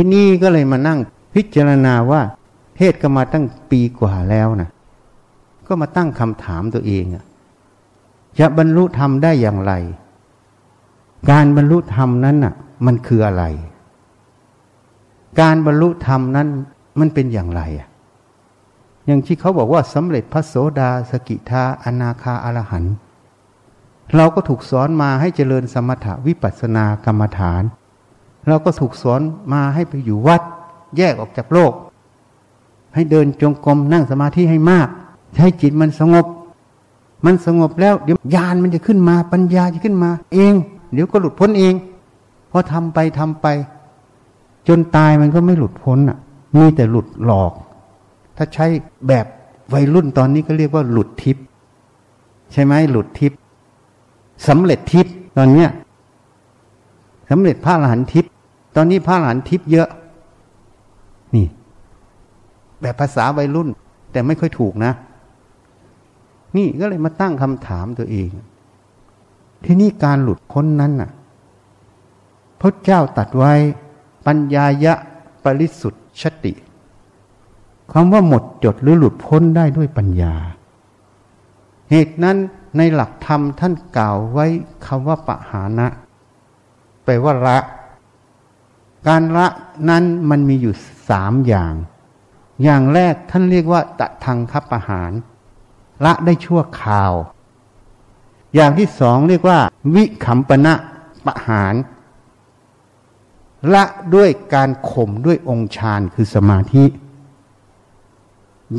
ที่นี่ก็เลยมานั่งพิจารณาว่าเทศก็มาตั้งปีกว่าแล้วนะก็มาตั้งคำถามตัวเองอะจะบรรลุธรรมได้อย่างไร การบรรลุธรรมนั้นน่ะ มันคืออะไร การบรรลุธรรมนั้นมันเป็นอย่างไรอะอย่างที่เขาบอกว่าสำเร็จพระโสดาสกิทาอนาคาอรหันเราก็ถูกสอนมาให้เจริญสมถะวิปัสสนากรรมฐาน เราก็ถูกสอนมาให้ไปอยู่วัด แยกออกจากโลก ให้เดินจงกรมนั่งสมาธิให้มาก ให้จิตมันสงบ มันสงบแล้วเดี๋ยวญาณมันจะขึ้นมาปัญญาจะขึ้นมา เอง เดี๋ยวก็หลุดพ้นเองพอทำไปทำไป จนตายมันก็ไม่หลุดพ้นอะ มีแต่หลุดหลอก ถ้าใช้แบบวัยรุ่นตอนนี้ก็เรียกว่าหลุดทิพย์ใช่ไหมหลุดทิพย์สำเร็จทิพย์ตอนเนี้ย สำเร็จพระอรหันต์ทิพย์ตอนนี้พระอรหันต์ทิพย์เยอะ นี่ แบบภาษาวัยรุ่น แต่ไม่ค่อยถูกนะ นี่ก็เลยมาตั้งคำถามตัวเอง ที่นี่การหลุดพ้นนั้นน่ะพระเจ้าตัดไว้ ปัญญายะปริสุทธิ์ชติคำว่าหมดจดหรือหลุดพ้นได้ด้วยปัญญา เหตุนั้นในหลักธรรมท่านกล่าวไว้คำว่าปะหานะ ปลว่าละ การละนั้นมันมีอยู่สามอย่าง อย่างแรกท่านเรียกว่าตะทางคับประหาร ละได้ชั่วคราว อย่างที่สองเรียกว่า วิขำปณะประหาร ละด้วยการข่มด้วยองค์ฌานคือสมาธิ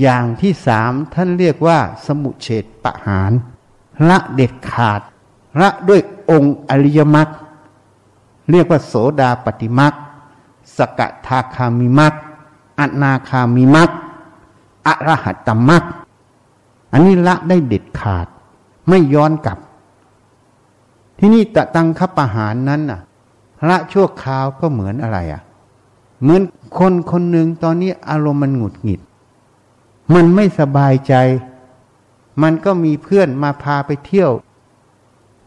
อย่างที่สามท่านเรียกว่า สมุเฉดประหาร ละเด็ดขาดละด้วยองค์อริยมรรค เรียกว่าโสดาปฏิมรรคสกทาคามิมรรคอนาคามิมรรคอรหัตตมรรคอันนี้ละได้เด็ดขาด ไม่ย้อนกลับ ที่นี่ตะตังคปะหารนั้นน่ะ ละชั่วคราวก็เหมือนอะไรอะ เหมือนคนคนหนึ่งตอนนี้อารมณ์มันหงุดหงิด มันไม่สบายใจ มันก็มีเพื่อนมาพาไปเที่ยว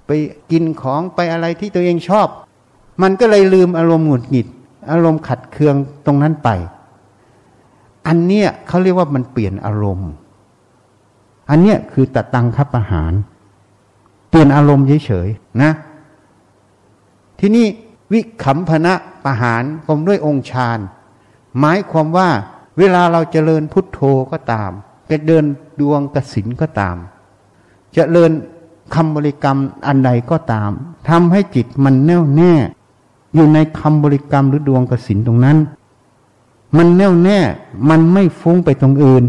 ไปกินของไปอะไรที่ตัวเองชอบ มันก็เลยลืมอารมณ์หงุดหงิด อารมณ์ขัดเคืองตรงนั้นไป อันเนี้ยเขาเรียกว่ามันเปลี่ยนอารมณ์ อันเนี้ยคือตัดตังคับอาหาร เปลี่ยนอารมณ์เฉยๆนะ ที่นี่วิขำพนะประหารกลมด้วยองค์ฌานหมายความว่าเวลาเราเจริญพุทโธก็ตามจะเดินดวงกสินก็ตามจะเลินคำบริกรรมอันใดก็ตามทำให้จิตมันแน่วแน่ อยู่ในคำบริกรรมหรือดวงกสินตรงนั้น มันแน่วแน่ มันไม่ฟุ้งไปตรงอื่น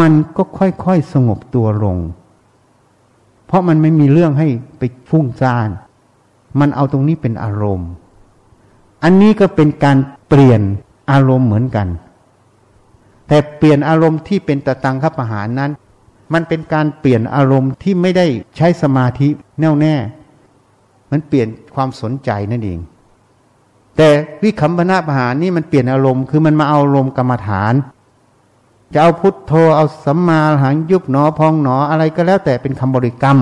มันก็ค่อยๆสงบตัวลง เพราะมันไม่มีเรื่องให้ไปฟุ้งซ่าน มันเอาตรงนี้เป็นอารมณ์ อันนี้ก็เป็นการเปลี่ยนอารมณ์เหมือนกัน แต่เปลี่ยนอารมณ์ที่เป็นตะตังคับอาหารนั้น มันเป็นการเปลี่ยนอารมณ์ที่ไม่ได้ใช้สมาธิแน่วแน่ มันเปลี่ยนความสนใจนั่นเอง แต่วิคัมพนาปหารนี่มันเปลี่ยนอารมณ์ คือมันมาเอาอารมณ์กรรมฐาน จะเอาพุทโธเอาสัมมาหังยุบหนอพองหนออะไรก็แล้วแต่เป็นคำบริกรรม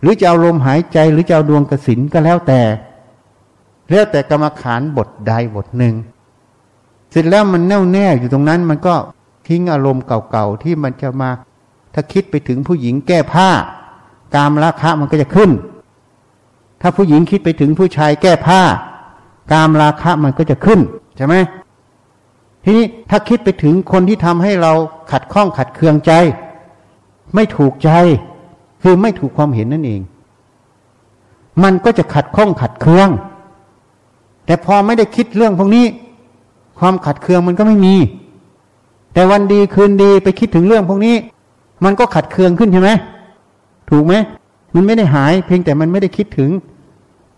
หรือจะเอาลมหายใจหรือจะเอาดวงกสินก็แล้วแต่ แล้วแต่กรรมฐานบทใดบทหนึ่ง เสร็จแล้วมันแน่วแน่อยู่ตรงนั้นมันก็ทิ้งอารมณ์เก่าๆที่มันจะมา ถ้าคิดไปถึงผู้หญิงแก้ผ้ากามราคะมันก็จะขึ้น ถ้าผู้หญิงคิดไปถึงผู้ชายแก้ผ้า กามราคะมันก็จะขึ้นใช่ไหมทีนี้ถ้าคิดไปถึงคนที่ทำให้เราขัดข้องขัดเคืองใจ ไม่ถูกใจ คือไม่ถูกความเห็นนั่นเอง มันก็จะขัดข้องขัดเคือง แต่พอไม่ได้คิดเรื่องพวกนี้ ความขัดเคืองมันก็ไม่มี แต่วันดีคืนดีไปคิดถึงเรื่องพวกนี้ มันก็ขัดเคืองขึ้นใช่ไหมถูกไหมมันไม่ได้หาย เพียงแต่มันไม่ได้คิดถึง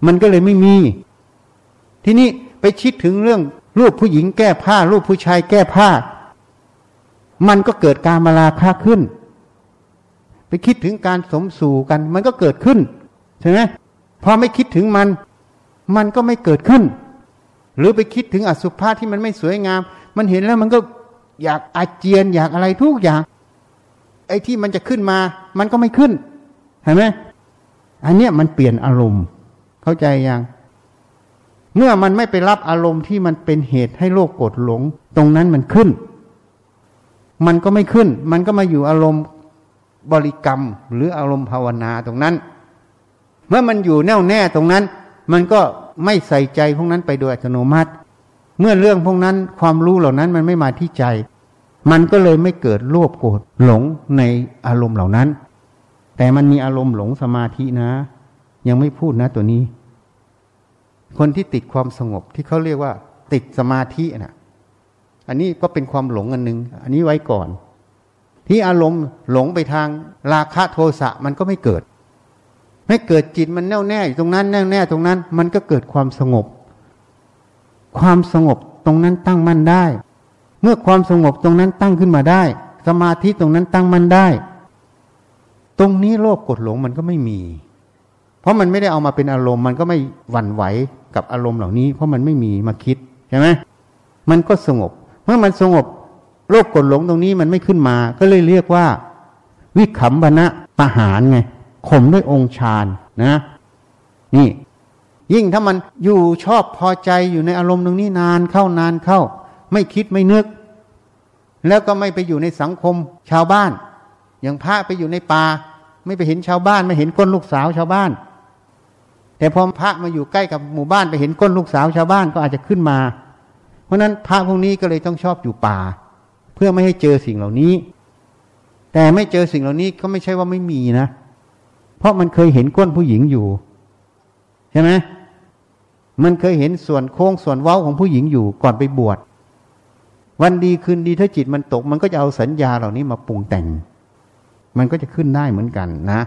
มันก็เลยไม่มี ทีนี้ไปคิดถึงเรื่องรูปผู้หญิงแก้ผ้า รูปผู้ชายแก้ผ้า มันก็เกิดการมาลาค่าขึ้น ไปคิดถึงการสมสู่กัน มันก็เกิดขึ้นใช่ไหมพอไม่คิดถึงมัน มันก็ไม่เกิดขึ้น หรือไปคิดถึงอสุภะที่มันไม่สวยงาม มันเห็นแล้วมันก็อยากอาเจียนอยากอะไรทุกอย่าง ไอ้ที่มันจะขึ้นมา มันก็ไม่ขึ้นเห็นไหมอันเนี้ยมันเปลี่ยนอารมณ์ เข้าใจยัง เมื่อมันไม่ไปรับอารมณ์ที่มันเป็นเหตุให้โลกโกรธหลง ตรงนั้นมันขึ้น มันก็ไม่ขึ้น มันก็มาอยู่อารมณ์บริกรรม หรืออารมณ์ภาวนาตรงนั้น เมื่อมันอยู่แน่วแน่ตรงนั้น มันก็ไม่ใส่ใจพวกนั้นไปโดยอัตโนมัติ เมื่อเรื่องพวกนั้นความรู้เหล่านั้นมันไม่มาที่ใจ มันก็เลยไม่เกิดโลภโกรธหลงในอารมณ์เหล่านั้น แต่มันมีอารมณ์หลงสมาธินะ ยังไม่พูดนะตัวนี้ คนที่ติดความสงบที่เขาเรียกว่า ติดสมาธินะอันนี้ก็เป็นความหลงอันหนึ่งอันนี้ไว้ก่อน ที่อารมณ์หลงไปทางราคะโทสะมันก็ไม่เกิด ไม่เกิดจิตมันแน่วแน่อยู่ตรงนั้นแน่วแน่ตรงนั้น มันก็เกิดความสงบ ความสงบตรงนั้นตั้งมั่นได้ เมื่อความสงบตรงนั้นตั้งขึ้นมาได้ สมาธิตรงนั้นตั้งมั่นได้ ตรงนี้โลภกดหลงมันก็ไม่มี เพราะมันไม่ได้เอามาเป็นอารมณ์ มันก็ไม่หวั่นไหวกับอารมณ์เหล่านี้ เพราะมันไม่มีมาคิดใช่ไหมมันก็สงบ เมื่อมันสงบโลภกดหลงตรงนี้มันไม่ขึ้นมา ก็เลยเรียกว่า วิขำบณะปะหารไงข่มด้วยองค์ฌานนะ นี่ ยิ่งถ้ามันอยู่ชอบพอใจอยู่ในอารมณ์ตรงนี้นานเข้านานเข้า ไม่คิดไม่นึก แล้วก็ไม่ไปอยู่ในสังคมชาวบ้าน อย่างพระไปอยู่ในป่าไม่ไปเห็นชาวบ้านไม่เห็นก้นลูกสาวชาวบ้าน แต่พอพระมาอยู่ใกล้กับหมู่บ้านไปเห็นก้นลูกสาวชาวบ้านก็อาจจะขึ้นมา เพราะนั้นพระพวกนี้ก็เลยต้องชอบอยู่ป่า เพื่อไม่ให้เจอสิ่งเหล่านี้ แต่ไม่เจอสิ่งเหล่านี้ก็ไม่ใช่ว่าไม่มีนะ เพราะมันเคยเห็นก้นผู้หญิงอยู่ใช่ไหมมันเคยเห็นส่วนโค้งส่วนเว้าของผู้หญิงอยู่ก่อนไปบวชวันดีคืนดีถ้าจิตมันตก มันก็จะเอาสัญญาเหล่านี้มาปรุงแต่ง มันก็จะขึ้นได้เหมือนกันนะ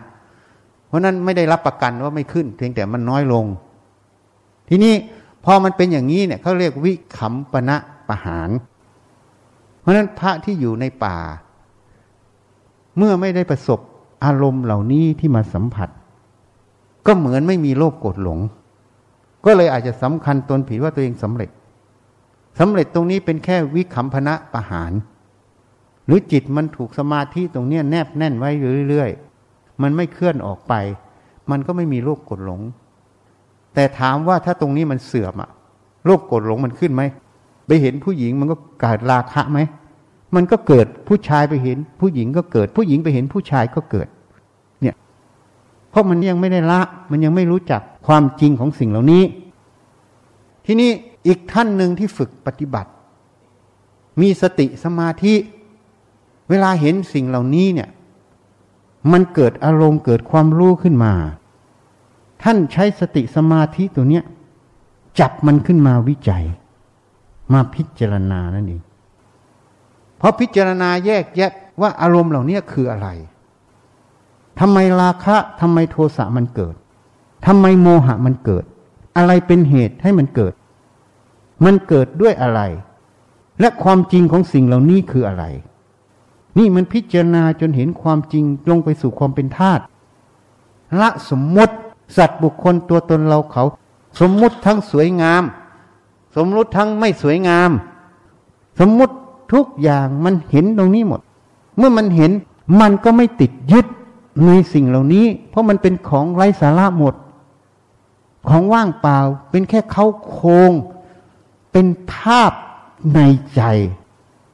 เพราะนั้นไม่ได้รับประกันว่าไม่ขึ้น เพียงแต่มันน้อยลง ทีนี้พอมันเป็นอย่างนี้เนี่ยเขาเรียกวิขำปณะประหาร เพราะนั้นพระที่อยู่ในป่า เมื่อไม่ได้ประสบอารมณ์เหล่านี้ที่มาสัมผัส ก็เหมือนไม่มีโลภโกรธหลง ก็เลยอาจจะสำคัญตนผิดว่าตัวเองสำเร็จสำเร็จตรงนี้เป็นแค่วิคัมพนะประหาร หรือจิตมันถูกสมาธิตรงนี้แนบแน่นไว้อยู่เรื่อยๆ มันไม่เคลื่อนออกไป มันก็ไม่มีโลภโกรธหลง แต่ถามว่าถ้าตรงนี้มันเสื่อมอะโลภโกรธหลงมันขึ้นไหมไปเห็นผู้หญิงมันก็เกิดราคะไหมมันก็เกิดผู้ชายไปเห็น ผู้หญิงก็เกิด ผู้หญิงไปเห็นผู้ชายก็เกิด เนี่ย เพราะมันยังไม่ได้ละ มันยังไม่รู้จักความจริงของสิ่งเหล่านี้ ที่นี้อีกท่านหนึ่งที่ฝึกปฏิบัติ มีสติสมาธิ เวลาเห็นสิ่งเหล่านี้เนี่ย มันเกิดอารมณ์เกิดความรู้ขึ้นมา ท่านใช้สติสมาธิตัวเนี้ย จับมันขึ้นมาวิจัย มาพิจารณานั่นเองเพราะพิจารณาแยกแยะว่าอารมณ์เหล่านี้คืออะไรทำไมราคะทำไมโทสะมันเกิดทำไมโมหะมันเกิด อะไรเป็นเหตุให้มันเกิด มันเกิดด้วยอะไร และความจริงของสิ่งเหล่านี้คืออะไร นี่มันพิจารณาจนเห็นความจริงลงไปสู่ความเป็นธาตุละสมมติสัตว์บุคคลตัวตนเราเขา สมมุติทั้งสวยงาม สมมุติทั้งไม่สวยงาม สมมุติทุกอย่างมันเห็นตรงนี้หมด เมื่อมันเห็นมันก็ไม่ติดยึดในสิ่งเหล่านี้ เพราะมันเป็นของไร้สาระหมด ของว่างเปล่าเป็นแค่เขาโครง เป็นภาพในใจ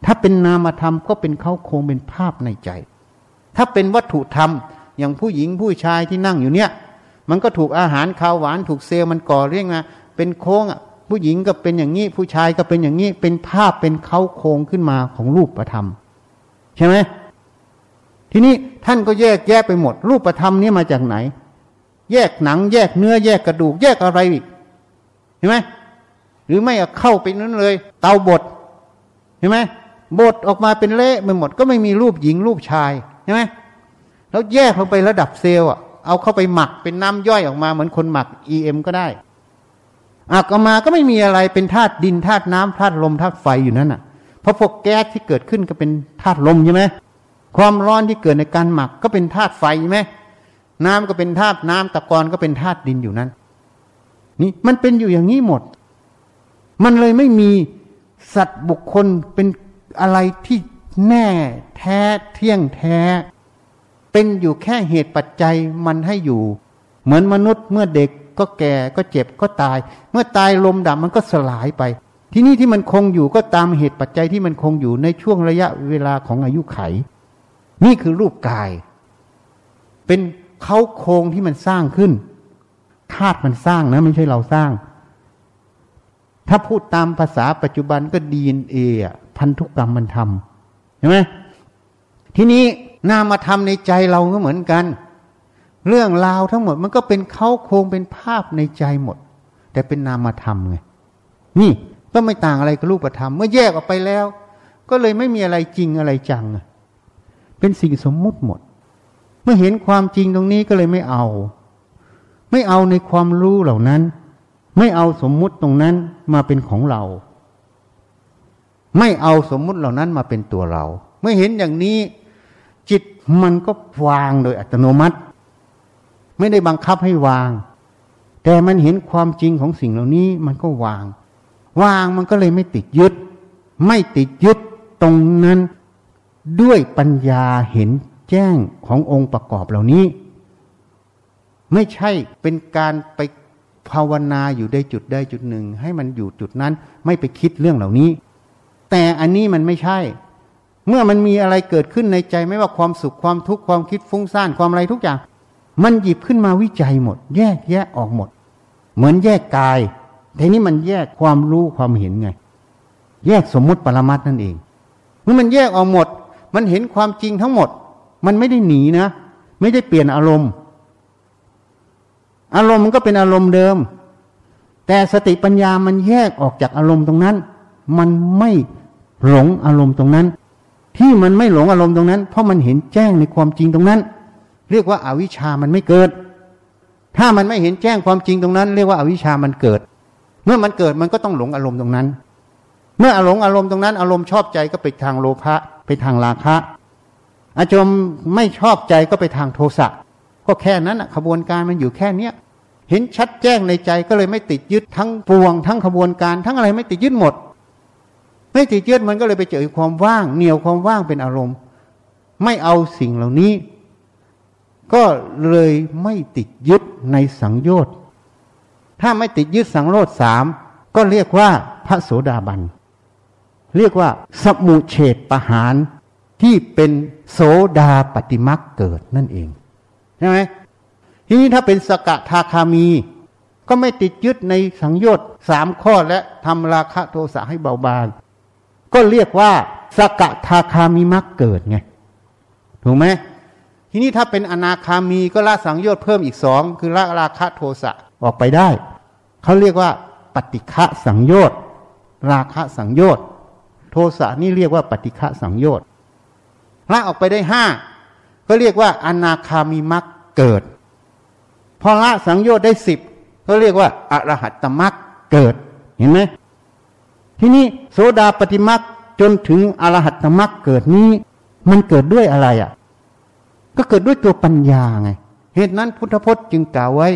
ถ้าเป็นนามธรรมก็เป็นเขาโครงเป็นภาพในใจ ถ้าเป็นวัตถุธรรม อย่างผู้หญิงผู้ชายที่นั่งอยู่เนี่ย มันก็ถูกอาหารข้าวหวานถูกเซลล์มันก่อเรียกมาเป็นโค้งอะผู้หญิงก็เป็นอย่างนี้ ผู้ชายก็เป็นอย่างนี้ เป็นภาพเป็นเขาโครงขึ้นมาของรูปประธรรม ใช่ไหมทีนี้ท่านก็แยกแยกไปหมด รูปประธรรมนี้มาจากไหน แยกหนัง แยกเนื้อ แยกกระดูก แยกอะไรอีกเห็นไหมหรือไม่เข้าไปนั้นเลย เตาบดเห็นไหม บดออกมาเป็นเละไปหมด ก็ไม่มีรูปหญิงรูปชายใช่ไหมแล้วแยกลงไประดับเซลล์อะเอาเข้าไปหมักเป็นน้ำย่อยออกมาเหมือนคนหมัก EM ก็ได้อักออกมาก็ไม่มีอะไรเป็นธาตุดินธาตุน้ำธาตุลมธาตุไฟอยู่นั่นอะ เพราะพวกแก๊สที่เกิดขึ้นก็เป็นธาตุลมใช่ไหมความร้อนที่เกิดในการหมักก็เป็นธาตุไฟใช่ไหมน้ำก็เป็นธาตุน้ำตะกอนก็เป็นธาตุดินอยู่นั้น นี่มันเป็นอยู่อย่างนี้หมด มันเลยไม่มีสัตว์บุคคลเป็น อะไรที่แน่แท้เที่ยงแท้ เป็นอยู่แค่เหตุปัจจัยมันให้อยู่ เหมือนมนุษย์เมื่อเด็กก็แก่ก็เจ็บก็ตาย เมื่อตายลมดับมันก็สลายไป ที่นี่ที่มันคงอยู่ก็ตามเหตุปัจจัยที่มันคงอยู่ในช่วงระยะเวลาของอายุไข นี่คือรูปกาย เป็นเขาโครงที่มันสร้างขึ้นธาตุมันสร้างนะ ไม่ใช่เราสร้าง ถ้าพูดตามภาษาปัจจุบันก็ดีเอ็นเอ พันธุกรรมมันทำใช่ไหมทีนี้นามธรรมในใจเราก็เหมือนกัน เรื่องราวทั้งหมดมันก็เป็นเขาโครงเป็นภาพในใจหมด แต่เป็นนามธรรมไงนี่ก็ไม่ต่างอะไรกับรูปธรรม เมื่อแยกออกไปแล้ว ก็เลยไม่มีอะไรจริงอะไรจังเป็นสิ่งสมมุติหมด เมื่อเห็นความจริงตรงนี้ก็เลยไม่เอา ไม่เอาในความรู้เหล่านั้น ไม่เอาสมมุติตรงนั้นมาเป็นของเรา ไม่เอาสมมุติเหล่านั้นมาเป็นตัวเรา เมื่อเห็นอย่างนี้ จิตมันก็วางโดยอัตโนมัติ ไม่ได้บังคับให้วาง แต่มันเห็นความจริงของสิ่งเหล่านี้มันก็วาง วางมันก็เลยไม่ติดยึด ไม่ติดยึดตรงนั้นด้วยปัญญาเห็นแจ้งขององค์ประกอบเหล่านี้ ไม่ใช่เป็นการไปภาวนาอยู่ได้จุดได้จุดหนึ่ง ให้มันอยู่จุดนั้นไม่ไปคิดเรื่องเหล่านี้ แต่อันนี้มันไม่ใช่ เมื่อมันมีอะไรเกิดขึ้นในใจไม่ว่าความสุขความทุกข์ความคิดฟุ้งซ่านความอะไรทุกอย่าง มันหยิบขึ้นมาวิจัยหมด แยกแยะออกหมด เหมือนแยกกายแต่นี้มันแยกความรู้ความเห็นไง แยกสมมุติปรมัตนั่นเองเมื่อมันแยกออกหมด มันเห็นความจริงทั้งหมด มันไม่ได้หนีนะ ไม่ได้เปลี่ยนอารมณ์ อารมณ์มันก็เป็นอารมณ์เดิม แต่สติปัญญามันแยกออกจากอารมณ์ตรงนั้น มันไม่ หลงอารมณ์ตรงนั้น ที่มันไม่หลงอารมณ์ตรงนั้น เพราะมันเห็นแจ้งในความจริงตรงนั้น เรียกว่าอาวิชามันไม่เกิด ถ้ามันไม่เห็นแจ้งความจริงตรงนั้น เรียกว่าอาวิชามันเกิด เมื่อมันเกิดมันก็ต้องหลงอารมณ์ตรงนั้น เมื่ออารมณ์อารมณ์ตรงนั้น อารมณ์ชอบใจก็ไปทางโลภะไปทางราคะอารมณ์ไม่ชอบใจก็ไปทางโทสะก็แค่นั้นขบวนการมันอยู่แค่เนี้ยเห็นชัดแจ้งในใจก็เลยไม่ติดยึดทั้งปวง ทั้งขบวนการทั้งอะไรไม่ติดยึดหมด ไม่ติดยึดมันก็เลยไปเจอความว่าง เหนียวความว่างเป็นอารมณ์ ไม่เอาสิ่งเหล่านี้ ก็เลยไม่ติดยึดในสังโยชน์ถ้าไม่ติดยึดสังโยชน์สามก็เรียกว่าพระโสดาบัน เรียกว่าสมุเฉดประหารที่เป็นโสดาปฏิมักเกิดนั่นเองใช่ไหมทีนี้ถ้าเป็นสกทาคามี ก็ไม่ติดยึดในสังโยชน์สามข้อและทำราคะโทสะให้เบาบาง ก็เรียกว่าสกทาคามิมักเกิดไงถูกไหมทีนี้ถ้าเป็นอนาคามีก็ละสังโยชน์เพิ่มอีกสองคือละราคะโทสะออกไปได้ เขาเรียกว่า ปฏิฆะสังโยชน์ราคะสังโยชน์โทสะนี่เรียกว่าปฏิฆะสังโยชน์ละออกไปได้ห้าก็เรียกว่า อนาคามีมักเกิด พอละสังโยชน์ได้สิบก็เรียกว่าอรหัตตมักเกิด เห็นไหม ทีนี้โสดาปฏิมักจนถึงอรหัตตมักเกิดนี้ มันเกิดด้วยอะไรอะ่ะ ก็เกิดด้วยตัวปัญญาไง เหตุนั้นพุทธพจน์จึงกล่าวไว้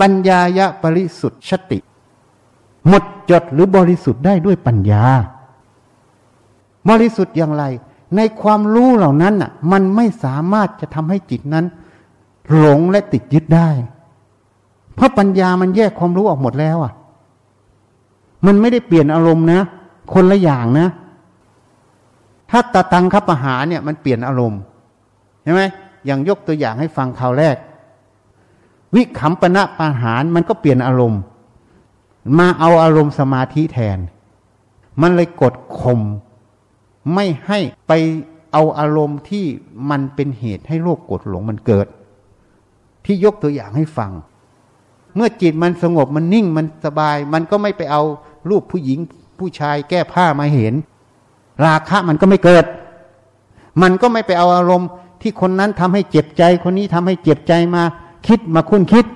ปัญญายะบริสุทธิ์ชติ หมดจดหรือบริสุทธิ์ได้ด้วยปัญญา บริสุทธิ์อย่างไร ในความรู้เหล่านั้นอะ มันไม่สามารถจะทำให้จิตนั้น หลงและติดยึดได้ เพราะปัญญามันแยกความรู้ออกหมดแล้วอะ มันไม่ได้เปลี่ยนอารมณ์นะ คนละอย่างนะ ถ้าตาตังคับอาหาเนี่ยมันเปลี่ยนอารมณ์ใช่ไหมอย่างยกตัวอย่างให้ฟังคราวแรก วิขำปณะปาหารมันก็เปลี่ยนอารมณ์ มาเอาอารมณ์สมาธิแทน มันเลยกดข่มไม่ให้ไปเอาอารมณ์ที่มันเป็นเหตุให้โลกกดหลงมันเกิด ที่ยกตัวอย่างให้ฟัง เมื่อจิตมันสงบมันนิ่งมันสบาย มันก็ไม่ไปเอา รูปผู้หญิงผู้ชายแก้ผ้ามาเห็น ราคะมันก็ไม่เกิด มันก็ไม่ไปเอาอารมณ์ ที่คนนั้นทำให้เจ็บใจ คนนี้ทำให้เจ็บใจมาคิดมาคุ้นคิด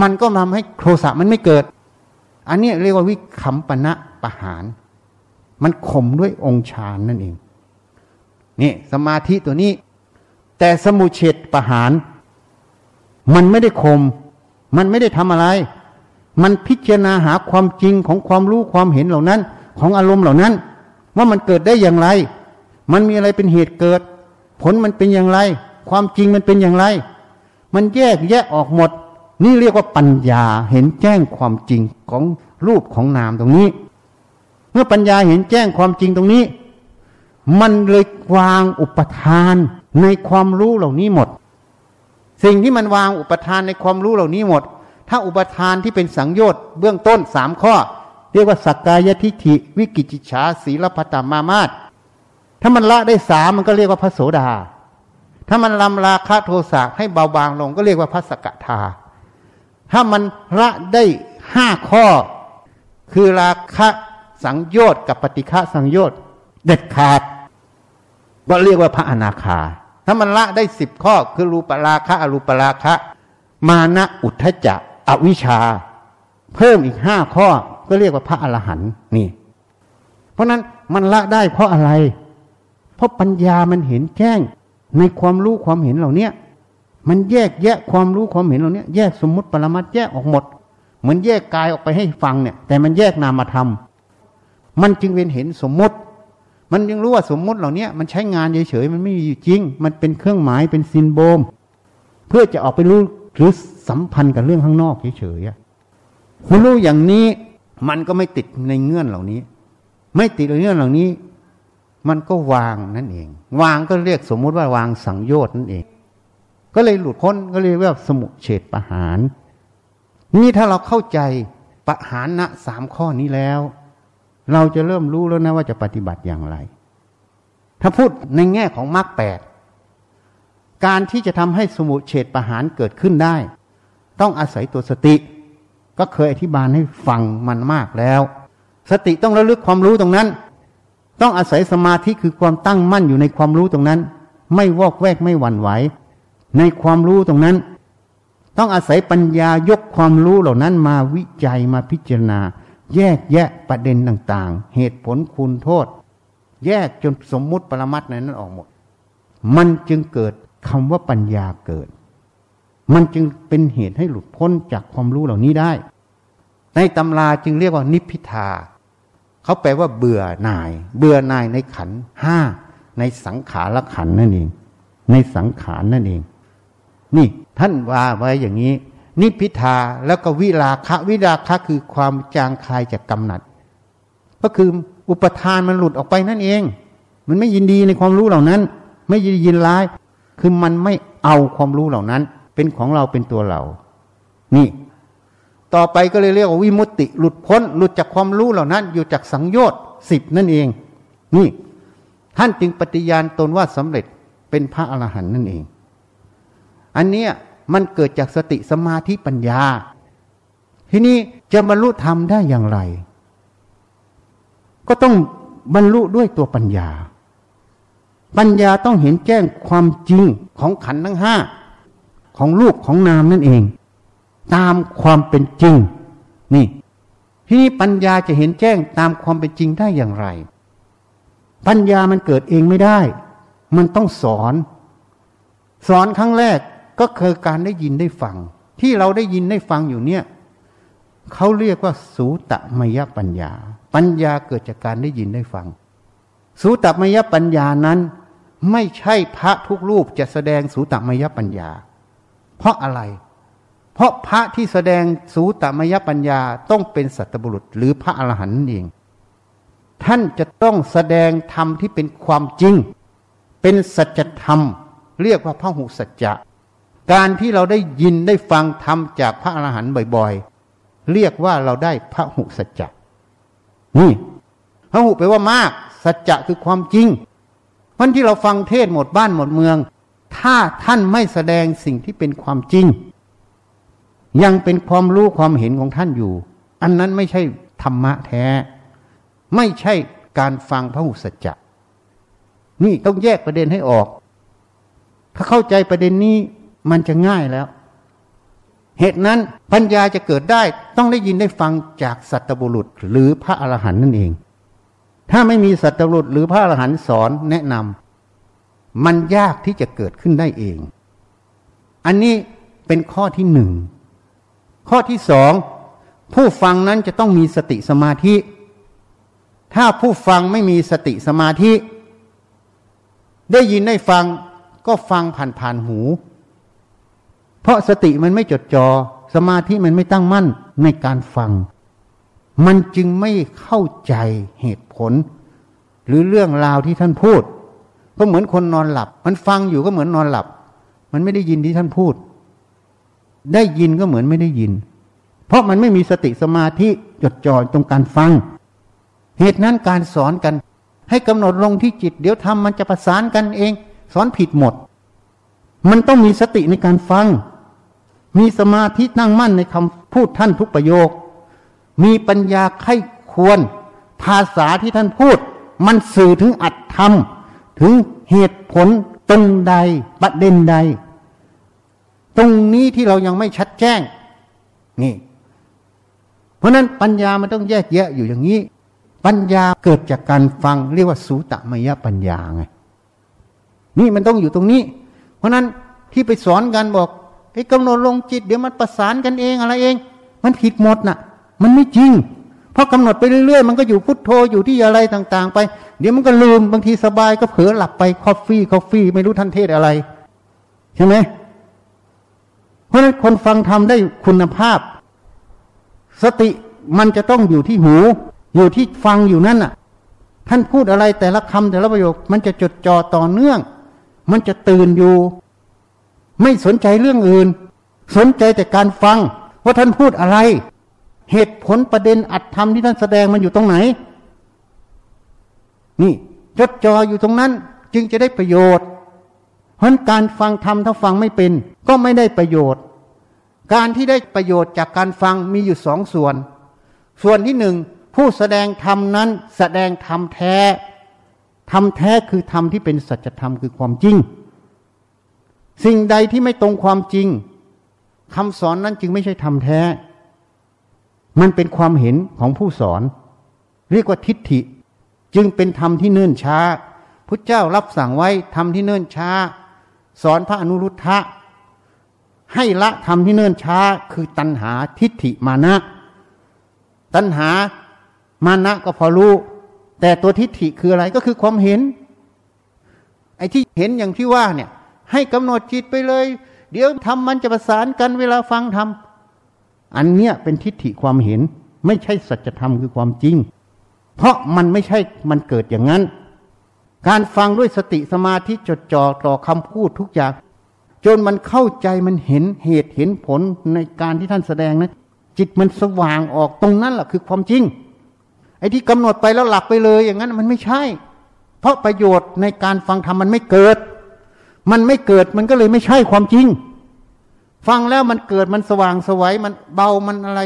มันก็ทำให้โทสะมันไม่เกิด อันนี้เรียกว่าวิคัมปณะประหาร มันข่มด้วยองค์ฌานนั่นเองนี่สมาธิตัวนี้ แต่สมุเฉดประหาร มันไม่ได้ข่มมันไม่ได้ทำอะไร มันพิจารณาหาความจริงของความรู้ความเห็นเหล่านั้น ของอารมณ์เหล่านั้น ว่ามันเกิดได้อย่างไร มันมีอะไรเป็นเหตุเกิด ผลมันเป็นอย่างไร ความจริงมันเป็นอย่างไร มันแยกแยะออกหมด นี่เรียกว่าปัญญาเห็นแจ้งความจริงของรูปของนามตรงนี้ เมื่อปัญญาเห็นแจ้งความจริงตรงนี้ มันเลยวางอุปทานในความรู้เหล่านี้หมด สิ่งที่มันวางอุปทานในความรู้เหล่านี้หมด ถ้าอุปทานที่เป็นสังโยชน์เบื้องต้นสามข้อ เรียกว่าสักกายทิฏฐิ วิกิจิจฉาศีลพัตตามามาตถ้ามันละได้สามมันก็เรียกว่าพระโสดา ถ้ามันลำราคะโทสะให้เบาบางลงก็เรียกว่าพระสกทา ถ้ามันละได้ห้าข้อ คือราคะสังโยชน์กับปฏิฆะสังโยชน์เด็ดขาดก็เรียกว่าพระอนาคา ถ้ามันละได้สิบข้อ คือรูปราคะอรูปราคะ มานะอุทธจะ อวิชชา เพิ่มอีกห้าข้อก็เรียกว่าพระอรหันต์นี่ เพราะนั้นมันละได้เพราะอะไร เพราะปัญญามันเห็นแจ้งในความรู้ความเห็นเหล่านี้มันแยกแยะความรู้ความเห็นเหล่านี้แยกสมมติปรมัตแยกออกหมด เหมือนแยกกายออกไปให้ฟังเนี่ย แต่มันแยกนามธรรมมันจึงเป็นเห็นสมมติ มันยังรู้ว่าสมมติเหล่านี้มันใช้งานเฉยๆ มันไม่มีอยู่จริง มันเป็นเครื่องหมายเป็นซินโบม เพื่อจะออกไปรู้หรือ สัมพันธ์กับเรื่องข้างนอกเฉยๆมันรู้อย่างนี้มันก็ไม่ติดในเงื่อนเหล่านี้ ไม่ติดในเงื่อนเหล่านี้ มันก็วางนั่นเอง วางก็เรียกสมมุติว่าวางสังโยชน์นั่นเอง ก็เลยหลุดพ้นก็เรียกว่าสมุเฉดประหาร นี่ถ้าเราเข้าใจประหารนะสามข้อนี้แล้ว เราจะเริ่มรู้แล้วนะว่าจะปฏิบัติอย่างไร ถ้าพูดในแง่ของมรรคแปดการที่จะทำให้สมุเฉดประหารเกิดขึ้นได้ ต้องอาศัยตัวสติ ก็เคยอธิบายให้ฟังมันมากแล้ว สติต้องระลึกความรู้ตรงนั้น ต้องอาศัยสมาธิคือความตั้งมั่นอยู่ในความรู้ตรงนั้น ไม่วอกแวกไม่หวั่นไหวในความรู้ตรงนั้น ต้องอาศัยปัญญายกความรู้เหล่านั้นมาวิจัยมาพิจารณา แยกแยะประเด็นต่างๆ เหตุผลคุณโทษ แยกจนสมมุติปรมัตในนั้นออกหมด มันจึงเกิดคำว่าปัญญาเกิด มันจึงเป็นเหตุให้หลุดพ้นจากความรู้เหล่านี้ได้ ในตำราจึงเรียกว่านิพพิทาเขาแปลว่าเบื่อหน่าย เบื่อหน่ายในขันห้าในสังขารขันนั่นเอง ในสังขารนั่นเอง นี่ท่านว่าไว้อย่างนี้ นิพพิทาแล้วก็วิราคะวิราคะคือความจางคลายจากกำหนัด ก็คืออุปทานมันหลุดออกไปนั่นเอง มันไม่ยินดีในความรู้เหล่านั้น ไม่ยินยินร้าย คือมันไม่เอาความรู้เหล่านั้น เป็นของเราเป็นตัวเรา นี่ ต่อไปก็เลยเรียกว่าวิมุตติ หลุดพ้น หลุดจากความรู้เหล่านั้น อยู่จากสังโยชน์สิบนั่นเอง นี่ ท่านจึงปฏิญาณตนว่าสำเร็จเป็นพระอรหันต์นั่นเอง อันเนี้ยมันเกิดจากสติสมาธิปัญญา ทีนี้จะบรรลุธรรมได้อย่างไร ก็ต้องบรรลุด้วยตัวปัญญา ปัญญาต้องเห็นแจ้งความจริงของขันธ์ทั้งห้า ของรูปของนามนั่นเอง ตามความเป็นจริง นี่ทีนี้ปัญญาจะเห็นแจ้งตามความเป็นจริงได้อย่างไร ปัญญามันเกิดเองไม่ได้ มันต้องสอน สอนครั้งแรกก็คือการได้ยินได้ฟัง ที่เราได้ยินได้ฟังอยู่เนี่ยเขาเรียกว่า สูตมยปัญญา ปัญญาเกิดจากการได้ยินได้ฟัง สูตมยปัญญานั้น ไม่ใช่พระทุกรูปจะแสดงสูตมยปัญญา เพราะอะไร เพราะพระที่แสดงสูตมยปัญญาต้องเป็นสัตบุรุษ หรือพระอรหันต์นั่นเอง ท่านจะต้องแสดงธรรมที่เป็นความจริง เป็นสัจธรรม เรียกว่าพระหุสัจจะ การที่เราได้ยินได้ฟังธรรมจากพระอรหันต์บ่อยๆ เรียกว่าเราได้พระหุสัจจะ นี่พระหุแปลว่ามาก สัจจะคือความจริงวันที่เราฟังเทศหมดบ้านหมดเมือง ถ้าท่านไม่แสดงสิ่งที่เป็นความจริง ยังเป็นความรู้ความเห็นของท่านอยู่ อันนั้นไม่ใช่ธรรมะแท้ ไม่ใช่การฟังพระหุสัจจะนี่ต้องแยกประเด็นให้ออก ถ้าเข้าใจประเด็นนี้มันจะง่ายแล้ว เหตุนั้นปัญญาจะเกิดได้ต้องได้ยินได้ฟังจากสัตบุรุษหรือพระอรหันต์นั่นเอง ถ้าไม่มีสัตว์รุษหรือพระอรหันต์สอนแนะนำ มันยากที่จะเกิดขึ้นได้เอง อันนี้เป็นข้อที่หนึ่ง ข้อที่สอง ผู้ฟังนั้นจะต้องมีสติสมาธิ ถ้าผู้ฟังไม่มีสติสมาธิ ได้ยินได้ฟังก็ฟังผ่านผ่านหู เพราะสติมันไม่จดจอ่อสมาธิมันไม่ตั้งมั่นในการฟัง มันจึงไม่เข้าใจเหตุผล หรือเรื่องราวที่ท่านพูด ก็เหมือนคนนอนหลับ มันฟังอยู่ก็เหมือนนอนหลับ มันไม่ได้ยินที่ท่านพูด ได้ยินก็เหมือนไม่ได้ยิน เพราะมันไม่มีสติสมาธิจดจ่อตรงการฟัง เหตุนั้นการสอนกัน ให้กำหนดลงที่จิต เดี๋ยวทำมันจะประสานกันเอง สอนผิดหมด มันต้องมีสติในการฟัง มีสมาธินั่งมั่นในคำพูดท่านทุกประโยค มีปัญญาไข้ควร ภาษาที่ท่านพูด มันสื่อถึงอัตธรรม ถึงเหตุผลตรงใดประเด็นใด ตรงนี้ที่เรายังไม่ชัดแจ้ง นี่ เพราะนั้นปัญญามันต้องแยกแยะอยู่อย่างนี้ ปัญญาเกิดจากการฟังเรียกว่าสุตมยปัญญาไงนี่มันต้องอยู่ตรงนี้ เพราะนั้นที่ไปสอนกันบอกไอ้กำหนดลงจิตเดี๋ยวมันประสานกันเองอะไรเอง มันผิดหมดน่ะ มันไม่จริง เพราะกำหนดไปเรื่อยๆ มันก็อยู่พุทโธอยู่ที่อะไรต่าง ๆ ไปเดี๋ยวมันก็ลืมบางทีสบายก็เผลอหลับไปคร่อกฟี้คร่อกฟี้ไม่รู้ท่านเทศน์อะไร ใช่ไหมเพราะฉะนั้นคนฟังทำได้คุณภาพ สติมันจะต้องอยู่ที่หู อยู่ที่ฟังอยู่นั่นน่ะ ท่านพูดอะไรแต่ละคำแต่ละประโยค มันจะจดจ่อต่อเนื่อง มันจะตื่นอยู่ ไม่สนใจเรื่องอื่น สนใจแต่การฟัง ว่าท่านพูดอะไร เหตุผลประเด็นอัดธรรมที่ท่านแสดงมันอยู่ตรงไหน นี่จดจ่ออยู่ตรงนั้นจึงจะได้ประโยชน์เพราะการฟังธรรมถ้าฟังไม่เป็น ก็ไม่ได้ประโยชน์ การที่ได้ประโยชน์จากการฟังมีอยู่สองส่วน ส่วนที่หนึ่งผู้แสดงธรรมนั้นแสดงธรรมแท้ธรรมแท้คือธรรมที่เป็นสัจธรรมคือความจริง สิ่งใดที่ไม่ตรงความจริงคำสอนนั้นจึงไม่ใช่ธรรมแท้ มันเป็นความเห็นของผู้สอน เรียกว่าทิฏฐิ จึงเป็นธรรมที่เนิ่นช้าพุทธเจ้ารับสั่งไว้ทำที่เนิ่นช้า สอนพระอนุรุทธะให้ละทำที่เนิ่นช้า คือตัณหาทิฏฐิมานะ ตัณหามานะก็พอรู้ แต่ตัวทิฏฐิคืออะไรก็คือความเห็น ไอ้ที่เห็นอย่างที่ว่าเนี่ย ให้กำหนดจิตไปเลย เดี๋ยวทำมันจะประสานกันเวลาฟังทำอันเนี้ยเป็นทิฏฐิความเห็น ไม่ใช่สัจธรรมคือความจริง เพราะมันไม่ใช่มันเกิดอย่างนั้น การฟังด้วยสติสมาธิจดจ่อต่อคำพูดทุกอย่าง จนมันเข้าใจมันเห็นเหตุเห็นผลในการที่ท่านแสดงนะจิตมันสว่างออกตรงนั้นแหละคือความจริง ไอ้ที่กำหนดไปแล้วหลับไปเลยอย่างนั้นมันไม่ใช่ เพราะประโยชน์ในการฟังธรรมมันไม่เกิด มันไม่เกิดมันก็เลยไม่ใช่ความจริง ฟังแล้วมันเกิดมันสว่างสวัยมันเบามันอะไร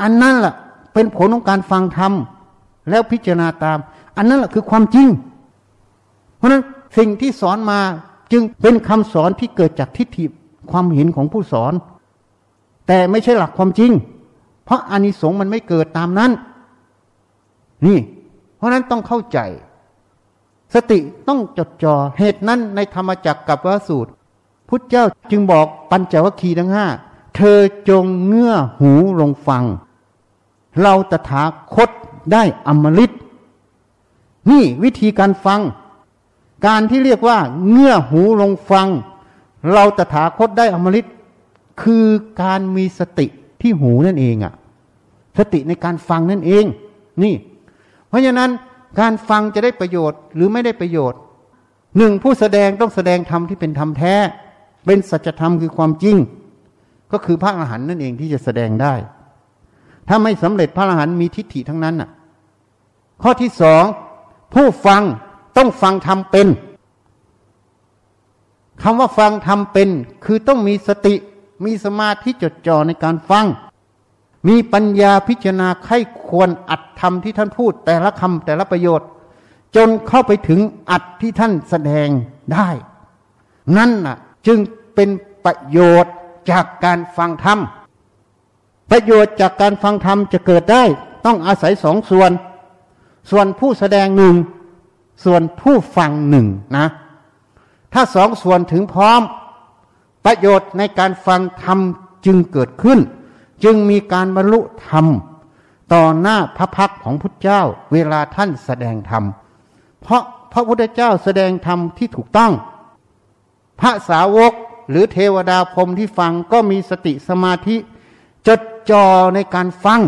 อันนั้นแหละเป็นผลของการฟังธรรม แล้วพิจารณาตาม อันนั้นแหละคือความจริง เพราะนั้นสิ่งที่สอนมาจึงเป็นคำสอนที่เกิดจากทิฏฐิความเห็นของผู้สอน แต่ไม่ใช่หลักความจริง เพราะอานิสงส์มันไม่เกิดตามนั้น นี่ เพราะนั้นต้องเข้าใจ สติต้องจดจ่อเหตุนั้นในธรรมจักรกับวสูตรพุทธเจ้าจึงบอกปัญจวัคคีย์ทั้งห้าเธอจงเงื่อหูลงฟัง เราตถาคต ได้อมฤตนี่วิธีการฟัง การที่เรียกว่า เงื่อหูลงฟัง เราตถาคตได้อมฤตคือการมีสติที่หูนั่นเองอะสติในการฟังนั่นเอง นี่ เพราะฉะนั้นการฟังจะได้ประโยชน์หรือไม่ได้ประโยชน์หนึ่งผู้แสดงต้องแสดงธรรมที่เป็นธรรมแท้ เป็นสัจธรรมคือความจริง ก็คือพระอรหันต์นั่นเองที่จะแสดงได้ ถ้าไม่สำเร็จพระอรหันต์มีทิฏฐิทั้งนั้นน่ะ ข้อที่สองผู้ฟังต้องฟังทำเป็นคำว่าฟังทำเป็น คือต้องมีสติมีสมาธิจดจ่อในการฟัง มีปัญญาพิจารณาไข้ควรอัดธรรมที่ท่านพูด แต่ละคำแต่ละประโยชน์ จนเข้าไปถึงอัดที่ท่านแสดงได้ นั่นน่ะ จึงเป็นประโยชน์จากการฟังธรรม ประโยชน์จากการฟังธรรมจะเกิดได้ ต้องอาศัยสองส่วน ส่วนผู้แสดงหนึ่ง ส่วนผู้ฟังหนึ่งนะ ถ้าสองส่วนถึงพร้อม ประโยชน์ในการฟังธรรมจึงเกิดขึ้น จึงมีการบรรลุธรรม ต่อหน้าพระพักของพุทธเจ้าเวลาท่านแสดงธรรม เพราะพระพุทธเจ้าแสดงธรรมที่ถูกต้อง พระสาวกหรือเทวดาพรมที่ฟังก็มีสติสมาธิ จ่อในการฟัง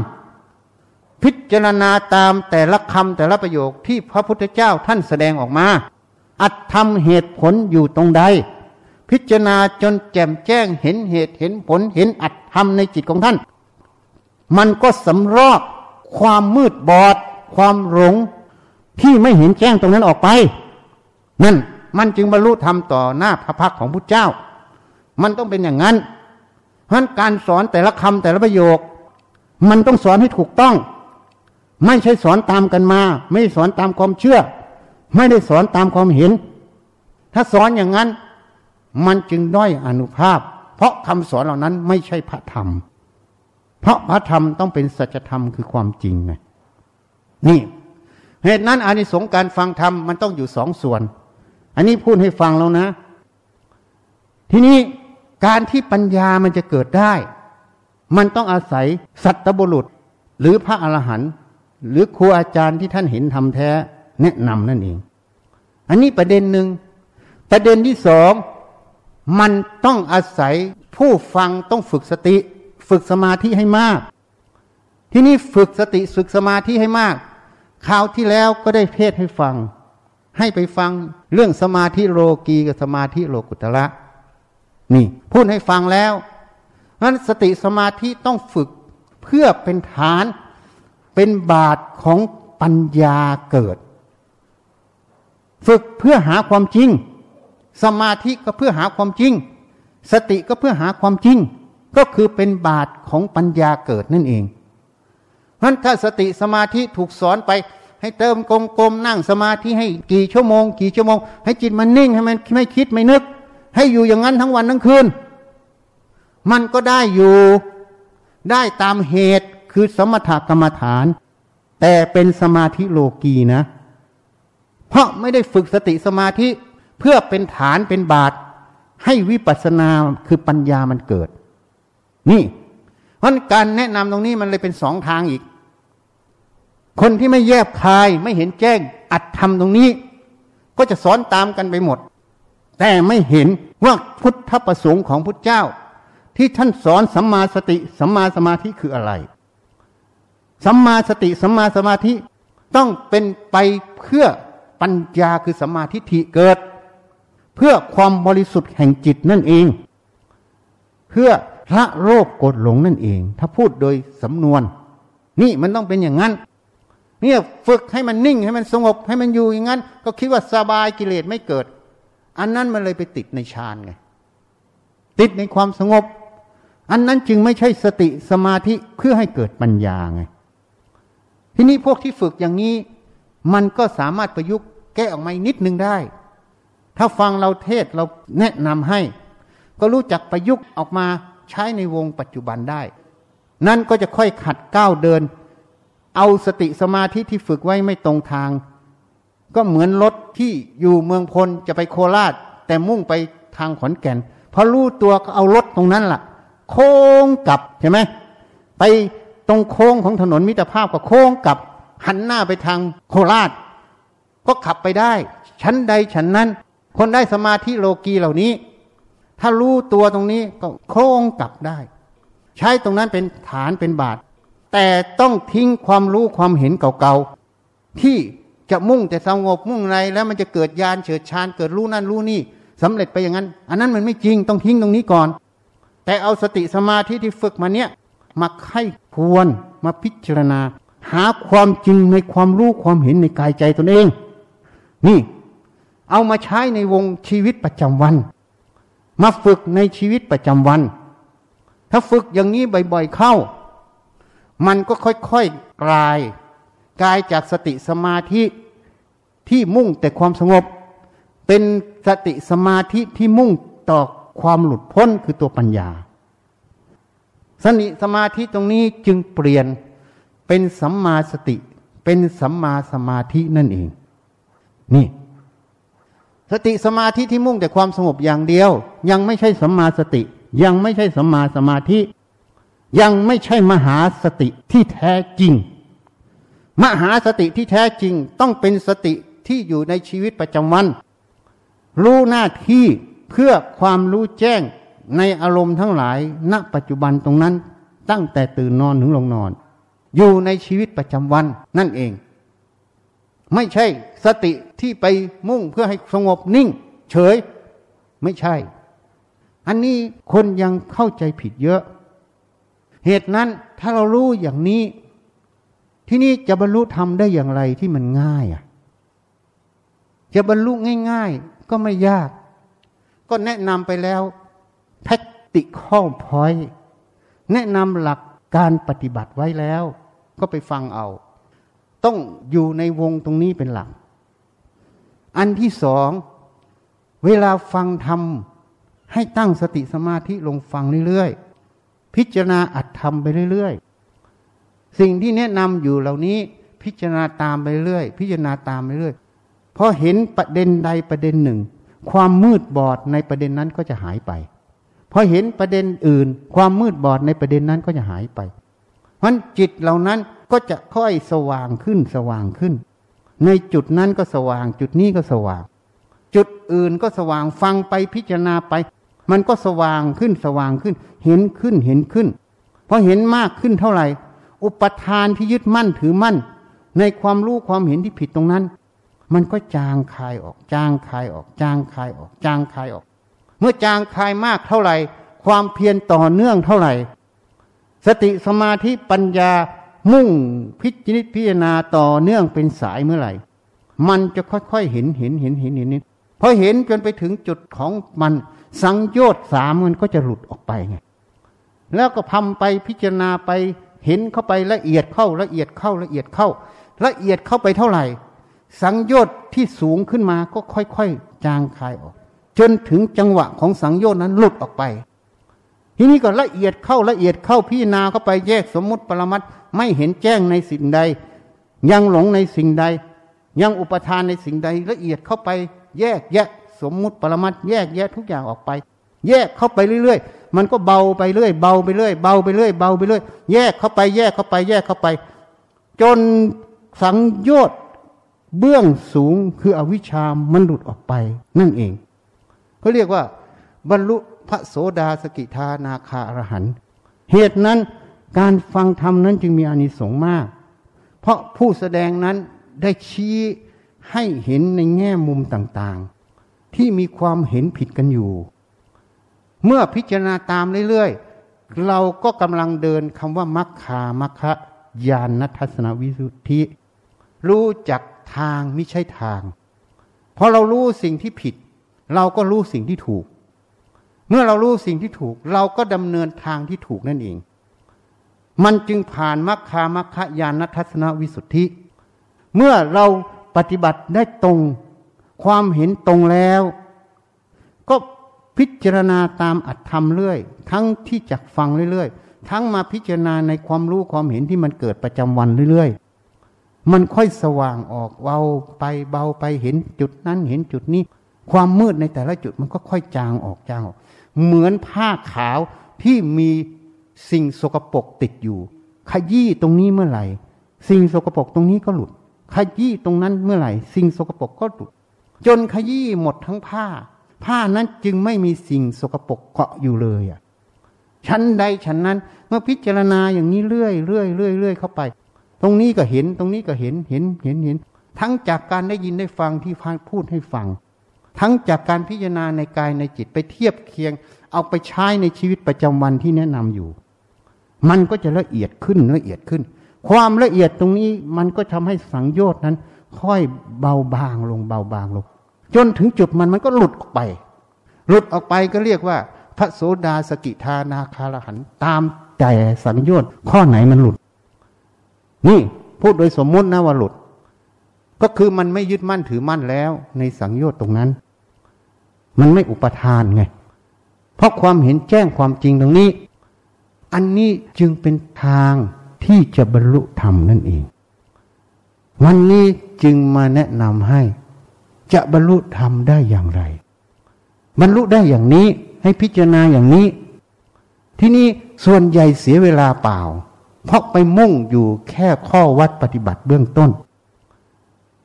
พิจารณาตามแต่ละคำแต่ละประโยคที่พระพุทธเจ้าท่านแสดงออกมา อัดทำเหตุผลอยู่ตรงใด พิจารณาจนแจ่มแจ้งเห็นเหตุเห็นผลเห็นอัดทำในจิตของท่าน มันก็สำรอกความมืดบอด ความหลงที่ไม่เห็นแจ้งตรงนั้นออกไป นั่นมันจึงบรรลุธรรมต่อหน้าพระพักของพุทธเจ้า มันต้องเป็นอย่างนั้น เพราะการสอนแต่ละคำแต่ละประโยค มันต้องสอนให้ถูกต้อง ไม่ใช่สอนตามกันมา ไม่สอนตามความเชื่อ ไม่ได้สอนตามความเห็น ถ้าสอนอย่างนั้น มันจึงด้อยอนุภาพ เพราะคำสอนเหล่านั้นไม่ใช่พระธรรม เพราะพระธรรมต้องเป็นสัจธรรมคือความจริงไงนี่ เหตุนั้นอานิสงส์การฟังธรรมมันต้องอยู่สองส่วน อันนี้พูดให้ฟังแล้วนะ ทีนี้ การที่ปัญญามันจะเกิดได้ มันต้องอาศัยสัตบุรุษ หรือพระอรหันต์หรือครูอาจารย์ที่ท่านเห็นทำแท้แนะนำนั่นเอง อันนี้ประเด็นหนึ่ง ประเด็นที่สองมันต้องอาศัยผู้ฟังต้องฝึกสติ ฝึกสมาธิให้มาก ที่นี่ฝึกสติฝึกสมาธิให้มากคราวที่แล้วก็ได้เทศให้ฟัง ให้ไปฟังเรื่องสมาธิโลกีกับสมาธิโลกุตระ นี่พูดให้ฟังแล้วนั้นสติสมาธิต้องฝึกเพื่อเป็นฐานเป็นบาทของปัญญาเกิด ฝึกเพื่อหาความจริง สมาธิก็เพื่อหาความจริง สติก็เพื่อหาความจริง ก็คือเป็นบาทของปัญญาเกิดนั่นเองเพราะถ้าสติสมาธิถูกสอนไปให้เติมกลมๆนั่งสมาธิให้กี่ชั่วโมง กี่ชั่วโมง ให้จิตมันนิ่งให้มันไม่คิดไม่นึก ให้อยู่อย่างนั้นทั้งวันทั้งคืน มันก็ได้อยู่ได้ตามเหตุคือสมถกรรมฐาน แต่เป็นสมาธิโลกีนะ เพราะไม่ได้ฝึกสติสมาธิเพื่อเป็นฐานเป็นบาท ให้วิปัสสนาคือปัญญามันเกิด นี่เพราะการแนะนำตรงนี้มันเลยเป็นสองทางอีก คนที่ไม่แยบคายไม่เห็นแจ้งอัดทำตรงนี้ ก็จะสอนตามกันไปหมด แต่ไม่เห็นว่าพุทธประสงค์ของพุทธเจ้า ที่ท่านสอนสัมมาสติสัมมาสมาธิคืออะไร สัมมาสติสัมมาสมาธิต้องเป็นไปเพื่อปัญญาคือสัมมาทิฏฐิเกิด เพื่อความบริสุทธิ์แห่งจิตนั่นเอง เพื่อพระโลภโกรธหลงนั่นเอง ถ้าพูดโดยสำนวน นี่มันต้องเป็นอย่างนั้นเนี่ยฝึกให้มันนิ่งให้มันสงบให้มันอยู่อย่างนั้น ก็คิดว่าสบายกิเลสไม่เกิด อันนั้นมันเลยไปติดในฌานไง ติดในความสงบ อันนั้นจึงไม่ใช่สติสมาธิเพื่อให้เกิดปัญญาไง ทีนี้พวกที่ฝึกอย่างนี้ มันก็สามารถประยุกต์แก้ออกมานิดนึงได้ ถ้าฟังเราเทศเราแนะนำให้ ก็รู้จักประยุกต์ออกมาใช้ในวงปัจจุบันได้ นั่นก็จะค่อยขัดก้าวเดิน เอาสติสมาธิที่ฝึกไว้ไม่ตรงทาง ก็เหมือนรถที่อยู่เมืองพลจะไปโคราช แต่มุ่งไปทางขอนแก่นพอรู้ตัวก็เอารถตรงนั้นละ่ะ โค้งกลับใช่ไหมไปตรงโค้งของถนนมิตรภาพก็โค้งกลับ หันหน้าไปทางโคราช ก็ขับไปได้ ชั้นใดชั้นนั้น คนได้สมาธิโลกีเหล่านี้ ถ้ารู้ตัวตรงนี้ก็โค้งกลับได้ ใช้ตรงนั้นเป็นฐานเป็นบาท แต่ต้องทิ้งความรู้ความเห็นเก่าๆที่ จะมุ่งแต่สงบมุ่งในแล้วมันจะเกิดยานเฉิดชานเกิดรู้นั่นรู้นี่สำเร็จไปอย่างนั้น อันนั้นมันไม่จริงต้องทิ้งตรงนี้ก่อน แต่เอาสติสมาธิที่ฝึกมาเนี้ยมาไข้ควรมาพิจารณา หาความจริงในความรู้ความเห็นในกายใจตนเอง นี่ เอามาใช้ในวงชีวิตประจำวัน มาฝึกในชีวิตประจำวัน ถ้าฝึกอย่างนี้บ่อยๆเข้า มันก็ค่อยๆกลาย กลายจากสติสมาธิที่มุ่งแต่ความสงบ เป็นสติสมาธิที่มุ่งต่อความหลุดพ้นคือตัวปัญญา สนิสมาธิตรงนี้จึงเปลี่ยนเป็นสัมมาสติ เป็นสัมมาสมาธินั่นเอง นี่ สติสมาธิที่มุ่งแต่ความสงบอย่างเดียว ยังไม่ใช่สัมมาสติ ยังไม่ใช่สัมมาสมาธิ ยังไม่ใช่มหาสติที่แท้จริง มหาสติที่แท้จริงต้องเป็นสติที่อยู่ในชีวิตประจำวัน รู้หน้าที่เพื่อความรู้แจ้งในอารมณ์ทั้งหลาย ณปัจจุบันตรงนั้น ตั้งแต่ตื่นนอนถึงลงนอน อยู่ในชีวิตประจำวันนั่นเอง ไม่ใช่สติที่ไปมุ่งเพื่อให้สงบนิ่ง เฉย ไม่ใช่ อันนี้คนยังเข้าใจผิดเยอะ เหตุนั้นถ้าเรารู้อย่างนี้ ที่นี่จะบรรลุธรรมได้อย่างไรที่มันง่ายอะ จะบรรลุง่าย ๆ ก็ไม่ยาก ก็แนะนำไปแล้ว practical point แนะนำหลักการปฏิบัติไว้แล้ว ก็ไปฟังเอา ต้องอยู่ในวงตรงนี้เป็นหลัก อันที่สอง เวลาฟังธรรมให้ตั้งสติสมาธิลงฟังเรื่อยๆ พิจารณาอัดธรรมไปเรื่อยๆ สิ่งที่แนะนำอยู่เหล่านี้พิจารณาตามไปเรื่อย พิจารณาตามไปเรื่อยพอเห็นประเด็นใดประเด็นหนึ่ง ความมืดบอดในประเด็นนั้นก็จะหายไปพอเห็นประเด็นอื่น ความมืดบอดในประเด็นนั้นก็จะหายไป เพราะจิตเหล่านั้นก็จะค่อยสว่างขึ้นสว่างขึ้น ในจุดนั้นก็สว่าง จุดนี้ก็สว่าง จุดอื่นก็สว่างฟังไปพิจารณาไป มันก็สว่างขึ้นสว่างขึ้น เห็นขึ้นเห็นขึ้นพอเห็นมากขึ้นเท่าไหร่ อุปทานที่ยึดมั่นถือมั่น ในความรู้ความเห็นที่ผิดตรงนั้น มันก็จางคายออก จางคายออก จางคายออก จางคายออก เมื่อจางคายมากเท่าไหร่ ความเพียรต่อเนื่องเท่าไหร่ สติสมาธิปัญญามุ่งพิจิตพิจารณาต่อเนื่องเป็นสายเมื่อไหร่ มันจะค่อยๆเห็นเห็นเห็นเห็นเห็นนี้พอเห็นจนไปถึงจุดของมันสังโยชน์สามมันก็จะหลุดออกไปไงแล้วก็พำไปพิจารณาไป เห็นเข้าไปละเอียดเข้าละเอียดเข้าละเอียดเข้า ละเอียดเข้าไปเท่าไหร่ สังโยชน์ที่สูงขึ้นมาก็ค่อยๆ จางคายออก จนถึงจังหวะของสังโยชน์นั้นหลุดออกไป ทีนี้ก็ละเอียดเข้าละเอียดเข้าพิจารณาเข้าไปแยกสมมุติปรมัตไม่เห็นแจ้งในสิ่งใด ยังหลงในสิ่งใด ยังอุปทานในสิ่งใดละเอียดเข้าไป แยกแยะสมมุติปรมัตแยกแยะทุกอย่างออกไป แยกเข้าไปเรื่อยๆ มันก็เบาไปเรื่อย เบาไปเรื่อย เบาไปเรื่อย เบาไปเรื่อย แยกเข้าไป แยกเข้าไป แยกเข้าไป จนสังโยชน์เบื้องสูงคืออวิชามันหลุดออกไปนั่นเองเขาเรียกว่า บรรลุพระโสดาสกิทานาคาอรหันเหตุนั้นการฟังธรรมนั้นจึงมีอานิสงส์มาก เพราะผู้แสดงนั้นได้ชี้ให้เห็นในแง่มุมต่างๆ ที่มีความเห็นผิดกันอยู่ เมื่อพิจารณาตามเรื่อยๆ เราก็กำลังเดินคำว่ามัคคามัคคะยานนัทสนวิสุทธิ รู้จักทางไม่ใช่ทาง พอเรารู้สิ่งที่ผิด เราก็รู้สิ่งที่ถูก เมื่อเรารู้สิ่งที่ถูก เราก็ดำเนินทางที่ถูกนั่นเอง มันจึงผ่านมัคคามัคคยานทัศนวิสุทธิ เมื่อเราปฏิบัติได้ตรง ความเห็นตรงแล้ว พิจารณาตามอัตธรรมเรื่อย ทั้งที่จักฟังเรื่อยๆ ทั้งมาพิจารณาในความรู้ความเห็นที่มันเกิดประจำวันเรื่อยๆ มันค่อยสว่างออกเบาไปเบาไปเห็นจุดนั้นเห็นจุดนี้ ความมืดในแต่ละจุดมันก็ค่อยจางออกจางออก เหมือนผ้าขาวที่มีสิ่งสกปรกติดอยู่ ขยี้ตรงนี้เมื่อไหร่ สิ่งสกปรกตรงนี้ก็หลุด ขยี้ตรงนั้นเมื่อไหร่ สิ่งสกปรกก็หลุด จนขยี้หมดทั้งผ้า ผ้านั้นจึงไม่มีสิ่งสกปรกเกาะอยู่เลยอะชั้นใดชั้นนั้น เมื่อพิจารณาอย่างนี้เรื่อยเรื่อยเรื่อยเรื่อยเข้าไป ตรงนี้ก็เห็นตรงนี้ก็เห็นเห็นเห็นเห็น ทั้งจากการได้ยินได้ฟังที่พานพูดให้ฟัง ทั้งจากการพิจารณาในกายในจิตไปเทียบเคียง เอาไปใช้ในชีวิตประจำวันที่แนะนำอยู่ มันก็จะละเอียดขึ้นละเอียดขึ้น ความละเอียดตรงนี้มันก็ทำให้สังโยชน์นั้น ค่อยเบาบางลงเบาบางลง จนถึงจุดมันมันก็หลุดออกไป หลุดออกไปก็เรียกว่า พระโสดาสกิทานาคาลหันตามแต่สังโยชน์ข้อไหนมันหลุด นี่พูดโดยสมมุตินะว่าหลุด ก็คือมันไม่ยึดมั่นถือมั่นแล้ว ในสังโยชน์ตรงนั้น มันไม่อุปทานไง เพราะความเห็นแจ้งความจริงตรงนี้ อันนี้จึงเป็นทางที่จะบรรลุธรรมนั่นเอง วันนี้จึงมาแนะนำให้ จะบรรลุธรรมได้อย่างไร บรรลุได้อย่างนี้ให้พิจารณาอย่างนี้ ที่นี่ส่วนใหญ่เสียเวลาเปล่า เพราะไปมุ่งอยู่แค่ข้อวัดปฏิบัติเบื้องต้น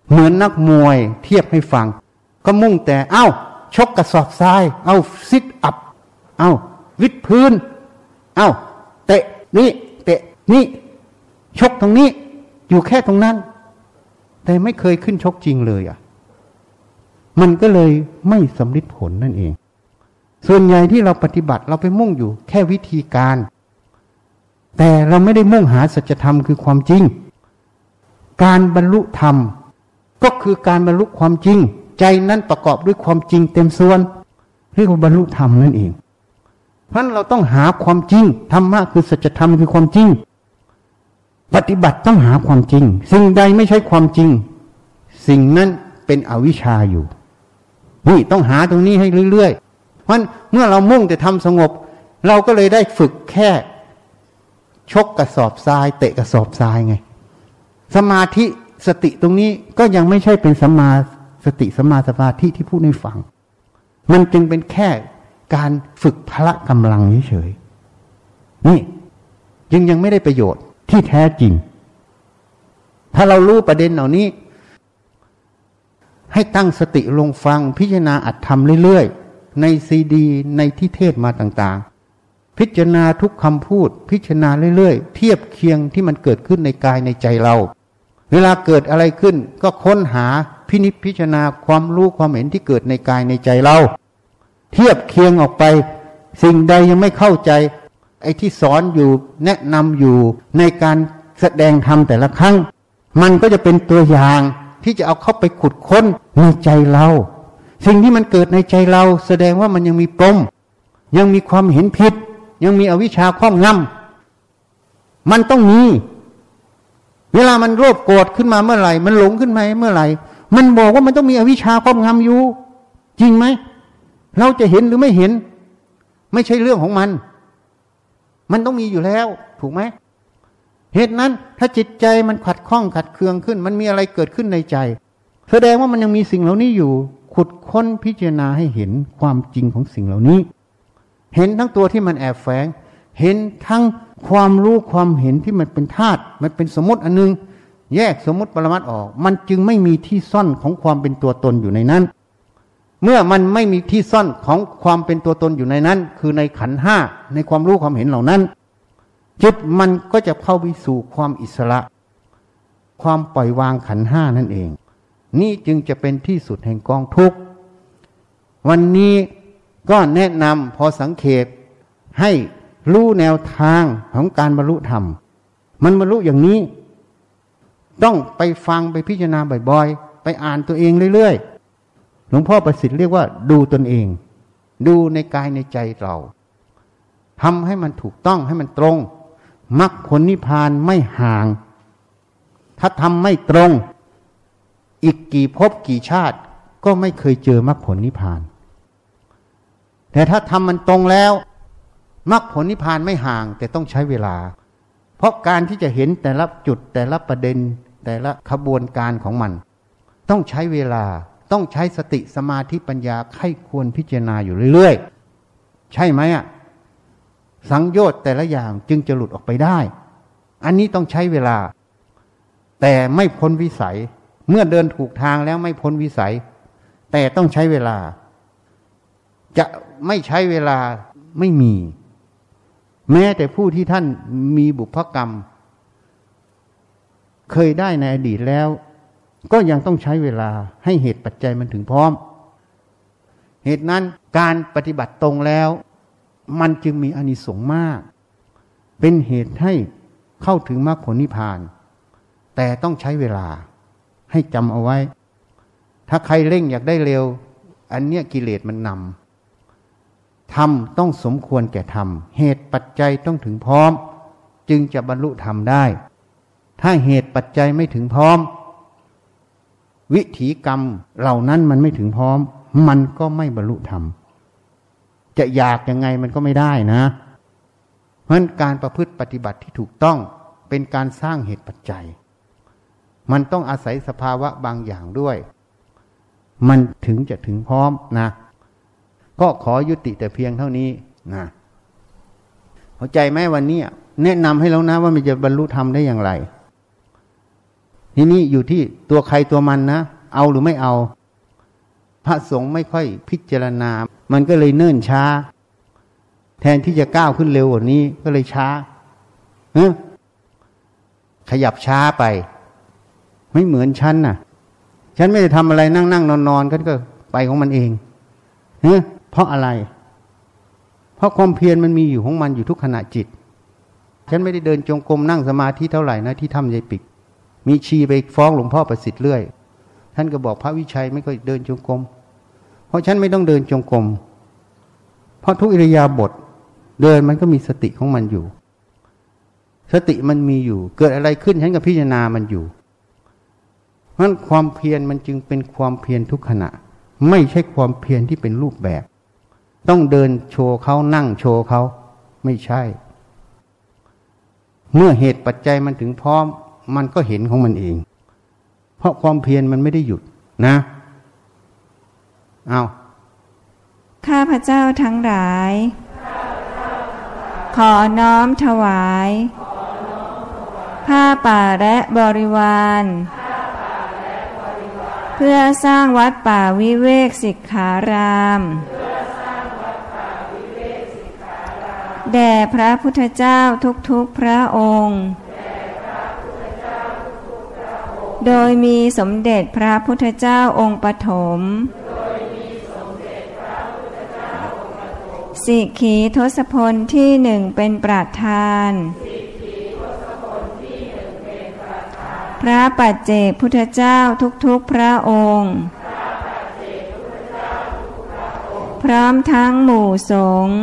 เหมือนนักมวยเทียบให้ฟัง ก็มุ่งแต่เอา้า ชกกระสอบทราย เอาซิทอัพเอาวิดพื้น เอาเตะนี่เตะนี่ชกตรงนี้ อยู่แค่ตรงนั้น แต่ไม่เคยขึ้นชกจริงเลยอะ มันก็เลยไม่สำลิดผลนั่นเอง ส่วนใหญ่ที่เราปฏิบัติเราไปมุ่งอยู่แค่วิธีการ แต่เราไม่ได้มุ่งหาสัจธรรมคือความจริง การบรรลุธรรม ก็คือการบรรลุความจริง ใจนั้นประกอบด้วยความจริงเต็มส่วนเรียกว่าบรรลุธรรมนั่นเอง เพราะเราต้องหาความจริงธรรมะคือสัจธรรมคือความจริง ปฏิบัติต้องหาความจริง สิ่งใดไม่ใช่ความจริง สิ่งนั้นเป็นอวิชชาอยู่ นี่ต้องหาตรงนี้ให้เรื่อยๆ เพราะเมื่อเรามุ่งแต่ทำสงบ เราก็เลยได้ฝึกแค่ ชกกระสอบทราย เตะกระสอบทรายไง สมาธิสติตรงนี้ก็ยังไม่ใช่เป็นสมาสติสมาสมาธิที่พูดให้ฟัง มันจึงเป็นแค่การฝึกพละกำลังเฉยๆนี่ยังยังไม่ได้ประโยชน์ที่แท้จริง ถ้าเรารู้ประเด็นเหล่านี้ ให้ตั้งสติลงฟังพิจารณาอัดทำเรื่อยๆ ในซีดี ในที่เทศมาต่างๆ พิจารณาทุกคำพูด พิจารณาเรื่อยๆ เทียบเคียงที่มันเกิดขึ้นในกายในใจเรา เวลาเกิดอะไรขึ้นก็ค้นหาพินิจพิจารณาความรู้ความเห็นที่เกิดในกายในใจเรา เทียบเคียงออกไป สิ่งใดยังไม่เข้าใจ ไอ้ที่สอนอยู่แนะนำอยู่ในการแสดงธรรมแต่ละครั้ง มันก็จะเป็นตัวอย่าง ที่จะเอาเข้าไปขุดค้นในใจเรา สิ่งที่มันเกิดในใจเราแสดงว่ามันยังมีปมยังมีความเห็นผิด ยังมีอวิชชาครอบงำมันต้องมี เวลามันโลภโกรธขึ้นมาเมื่อไหร่ มันหลงขึ้นมาเมื่อไหร่ มันบอกว่ามันต้องมีอวิชชาครอบงำอยู่ จริงไหม เราจะเห็นหรือไม่เห็น ไม่ใช่เรื่องของมัน มันต้องมีอยู่แล้ว ถูกไหม เหตุนั้นถ้าจิตใจมันขัดข้องขัดเคืองขึ้น มันมีอะไรเกิดขึ้นในใจ แสดงว่ามันยังมีสิ่งเหล่านี้อยู่ ขุดค้นพิจารณาให้เห็นความจริงของสิ่งเหล่านี้ เห็นทั้งตัวที่มันแอบแฝง เห็นทั้งความรู้ความเห็นที่มันเป็นธาตุมันเป็นสมมติอันนึง แยกสมมติปรมัตออก มันจึงไม่มีที่ซ่อนของความเป็นตัวตนอยู่ในนั้น เมื่อมันไม่มีที่ซ่อนของความเป็นตัวตนอยู่ในนั้น คือในขันห้าในความรู้ความเห็นเหล่านั้น จิตมันก็จะเข้าไปสู่ความอิสระ ความปล่อยวางขันห้านั่นเอง นี่จึงจะเป็นที่สุดแห่งกองทุกข์ วันนี้ก็แนะนำพอสังเขตให้รู้แนวทางของการบรรลุธรรม มันบรรลุอย่างนี้ ต้องไปฟังไปพิจารณาบ่อยๆ ไปอ่านตัวเองเรื่อยๆ หลวงพ่อประสิทธิ์เรียกว่า ดูตนเอง ดูในกายในใจเราทำให้มันถูกต้องให้มันตรง มรรคผลนิพพานไม่ห่าง ถ้าทำไม่ตรง อีกกี่ภพกี่ชาติ ก็ไม่เคยเจอมรรคผลนิพพาน แต่ถ้าทำมันตรงแล้วมรรคผลนิพพานไม่ห่างแต่ต้องใช้เวลา เพราะการที่จะเห็นแต่ละจุดแต่ละประเด็นแต่ละขบวนการของมัน ต้องใช้เวลาต้องใช้สติสมาธิปัญญาไข้ควรพิจารณาอยู่เรื่อยๆ ใช่ไหมอะ สังโยชน์แต่ละอย่างจึงจะหลุดออกไปได้ อันนี้ต้องใช้เวลา แต่ไม่พ้นวิสัย เมื่อเดินถูกทางแล้วไม่พ้นวิสัย แต่ต้องใช้เวลา จะไม่ใช้เวลาไม่มี แม้แต่ผู้ที่ท่านมีบุพกรรม เคยได้ในอดีตแล้ว ก็ยังต้องใช้เวลาให้เหตุปัจจัยมันถึงพร้อม เหตุนั้นการปฏิบัติตรงแล้ว มันจึงมีอานิสงส์มาก เป็นเหตุให้เข้าถึงมรรคผลนิพพาน แต่ต้องใช้เวลาให้จำเอาไว้ ถ้าใครเร่งอยากได้เร็ว อันเนี้ยกิเลสมันนำทำต้องสมควรแก่ทำเหตุปัจจัยต้องถึงพร้อม จึงจะบรรลุธรรมได้ ถ้าเหตุปัจจัยไม่ถึงพร้อม วิถีกรรมเหล่านั้นมันไม่ถึงพร้อม มันก็ไม่บรรลุธรรม จะอยากยังไงมันก็ไม่ได้นะ เพราะการประพฤติปฏิบัติที่ถูกต้องเป็นการสร้างเหตุปัจจัย มันต้องอาศัยสภาวะบางอย่างด้วย มันถึงจะถึงพร้อมนะ ก็ขอยุติแต่เพียงเท่านี้นะเข้าใจไหมวันนี้แนะนำให้แล้วนะว่ามันจะบรรลุธรรมได้อย่างไรทีนี้อยู่ที่ตัวใครตัวมันนะ เอาหรือไม่เอา พระสงฆ์ไม่ค่อยพิจารณา มันก็เลยเนิ่นช้า แทนที่จะก้าวขึ้นเร็วกว่านี้ ก็เลยช้าเอขยับช้าไป ไม่เหมือนฉันน่ะ ฉันไม่ได้ทำอะไรนั่งนั่งนอนนอนก็ก็ไปของมันเองเฮ้เพราะอะไร เพราะความเพียรมันมีอยู่ของมันอยู่ทุกขณะจิต ฉันไม่ได้เดินจงกรมนั่งสมาธิเท่าไหร่นะที่ถ้ำยายปิก มีชีไปฟ้องหลวงพ่อประสิทธิ์เรื่อย ท่านก็บอกพระวิชัยไม่ค่อยเดินจงกรม เพราะฉันไม่ต้องเดินจงกรมเพราะทุกอิริยาบถเดินมันก็มีสติของมันอยู่ สติมันมีอยู่ เกิดอะไรขึ้นฉันก็พิจารณามันอยู่เพราะความเพียรมันจึงเป็นความเพียรทุกขณะ ไม่ใช่ความเพียรที่เป็นรูปแบบ ต้องเดินโชว์เขานั่งโชว์เขาไม่ใช่ เมื่อเหตุปัจจัยมันถึงพร้อม มันก็เห็นของมันเอง เพราะความเพียรมันไม่ได้หยุดนะ เอาข้าพระเจ้าทั้งหลาย ขอน้อมถวาย ผ้าป่าและบริวาร เพื่อสร้างวัดป่าวิเวกสิกขารามแด่พระพุทธเจ้าทุกๆพระองค์ โดยมีสมเด็จพระพุทธเจ้าองค์ปฐม สิขีทศพลที่หนึ่งเป็นประธาน พระปัจเจกพุทธเจ้าทุกๆพระองค์ พร้อมทั้งหมู่สงฆ์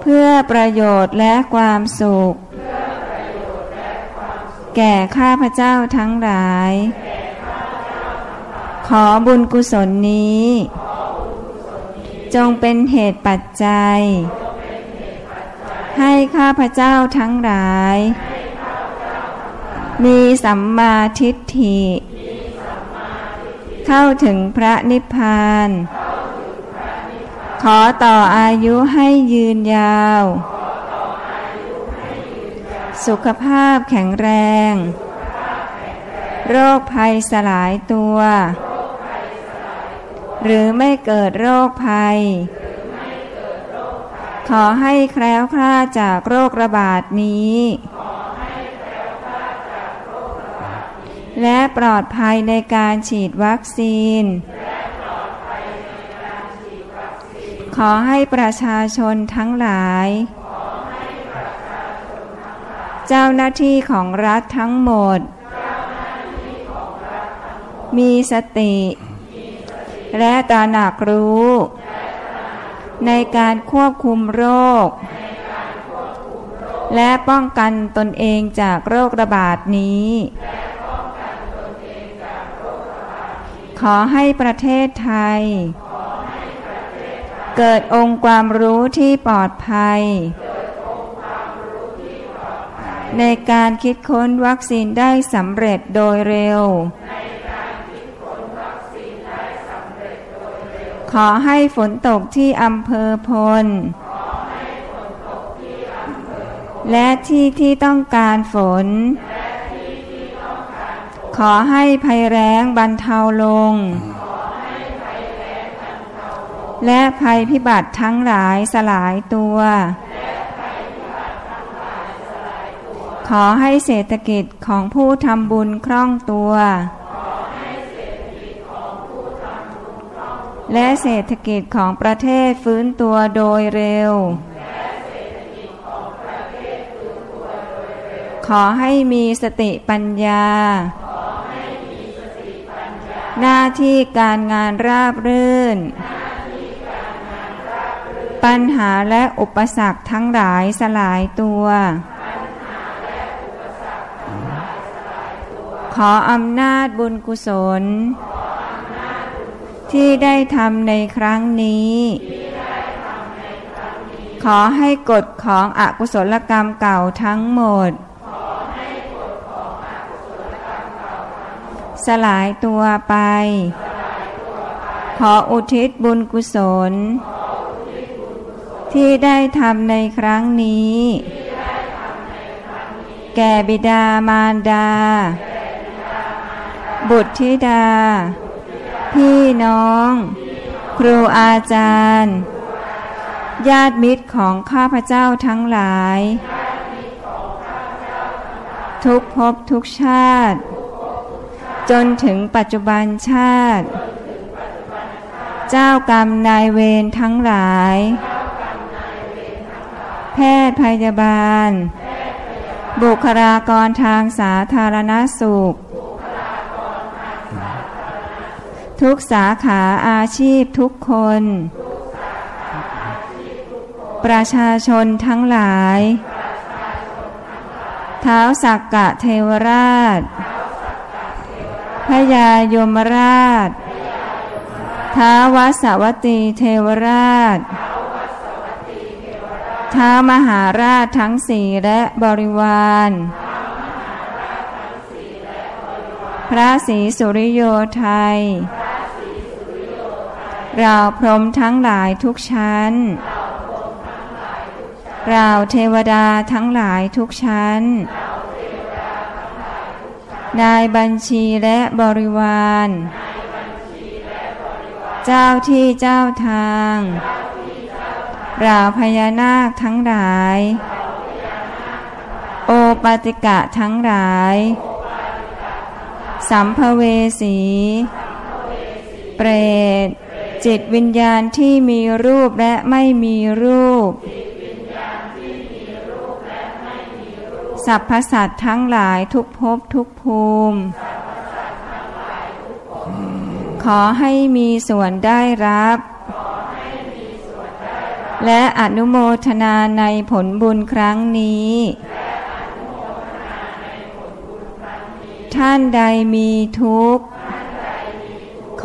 เพื่อประโยชน์และความสุข แก่ข้าพเจ้าทั้งหลาย ขอบุญกุศลนี้ จงเป็นเหตุปัจจัย ให้ข้าพเจ้าทั้งหลาย มีสัมมาทิฏฐิ เข้าถึงพระนิพพาน ขอต่ออายุให้ยืนยาว สุขภาพแข็งแรง โรคภัยสลายตัว หรือไม่เกิดโรคภัย ขอให้แคล้วคลาดจากโรคระบาดนี้ และปลอดภัยในการฉีดวัคซีน ขอให้ประชาชนทั้งหลาย เจ้าหน้าที่ของรัฐทั้งหมด มีสติ และตระหนักรู้ ในการควบคุมโรค และป้องกันตนเองจากโรคระบาดนี้ ขอให้ประเทศไทย เกิดองค์ความรู้ที่ปลอดภัย ในการคิดค้นวัคซีนได้สำเร็จโดยเร็ว ขอให้ฝนตกที่อำเภอพล และที่ที่ต้องการฝน ขอให้ภัยแรงบรรเทาลง และภัยพิบัติทั้งหลายสลายตัว ขอให้เศรษฐกิจของผู้ทำบุญคล่องตัว และเศรษฐกิจของประเทศฟื้นตัวโดยเร็ว ขอให้มีสติปัญญา หน้าที่การงานราบรื่น ปัญหาและอุปสรรคทั้งหลายสลายตัว ขออำนาจบุญกุศล ที่ได้ทำในครั้งนี้ ขอให้กฎของอกุศลกรรมเก่าทั้งหมด สลายตัวไป ขออุทิศบุญกุศล ที่ได้ทำในครั้งนี้ แก่บิดามารดา บุตรธิดา พี่น้อง ครูอาจารย์ ญาติมิตรของข้าพเจ้าทั้งหลาย ทุกภพทุกชาติ จนถึงปัจจุบันชาติ เจ้ากรรมนายเวรทั้งหลาย แพทย์พยาบาล บุคลากรทางสาธารณสุข ทุกสาขาอาชีพทุกคน ประชาชนทั้งหลาย เท้าสักกะเทวราชพญายมราช ท้าวสวัตตีเทวราช ท้ามหาราชทั้งสี่และบริวารพระศรีสุริโยไทย เราพรหมทั้งหลายทุกชั้น เราเทวดาทั้งหลายทุกชั้น นายบัญชีและบริวาร เจ้าที่เจ้าทางเราพญานาคทั้งหลาย โอปาติกะทั้งหลาย สัมภเวสี เปรต จิตวิญญาณที่มีรูปและไม่มีรูป สัพพสัตทั้งหลายทุกภพทุกภูมิ ขอให้มีส่วนได้รับ และอนุโมทนาในผลบุญครั้งนี้ท่านใดมีทุกข์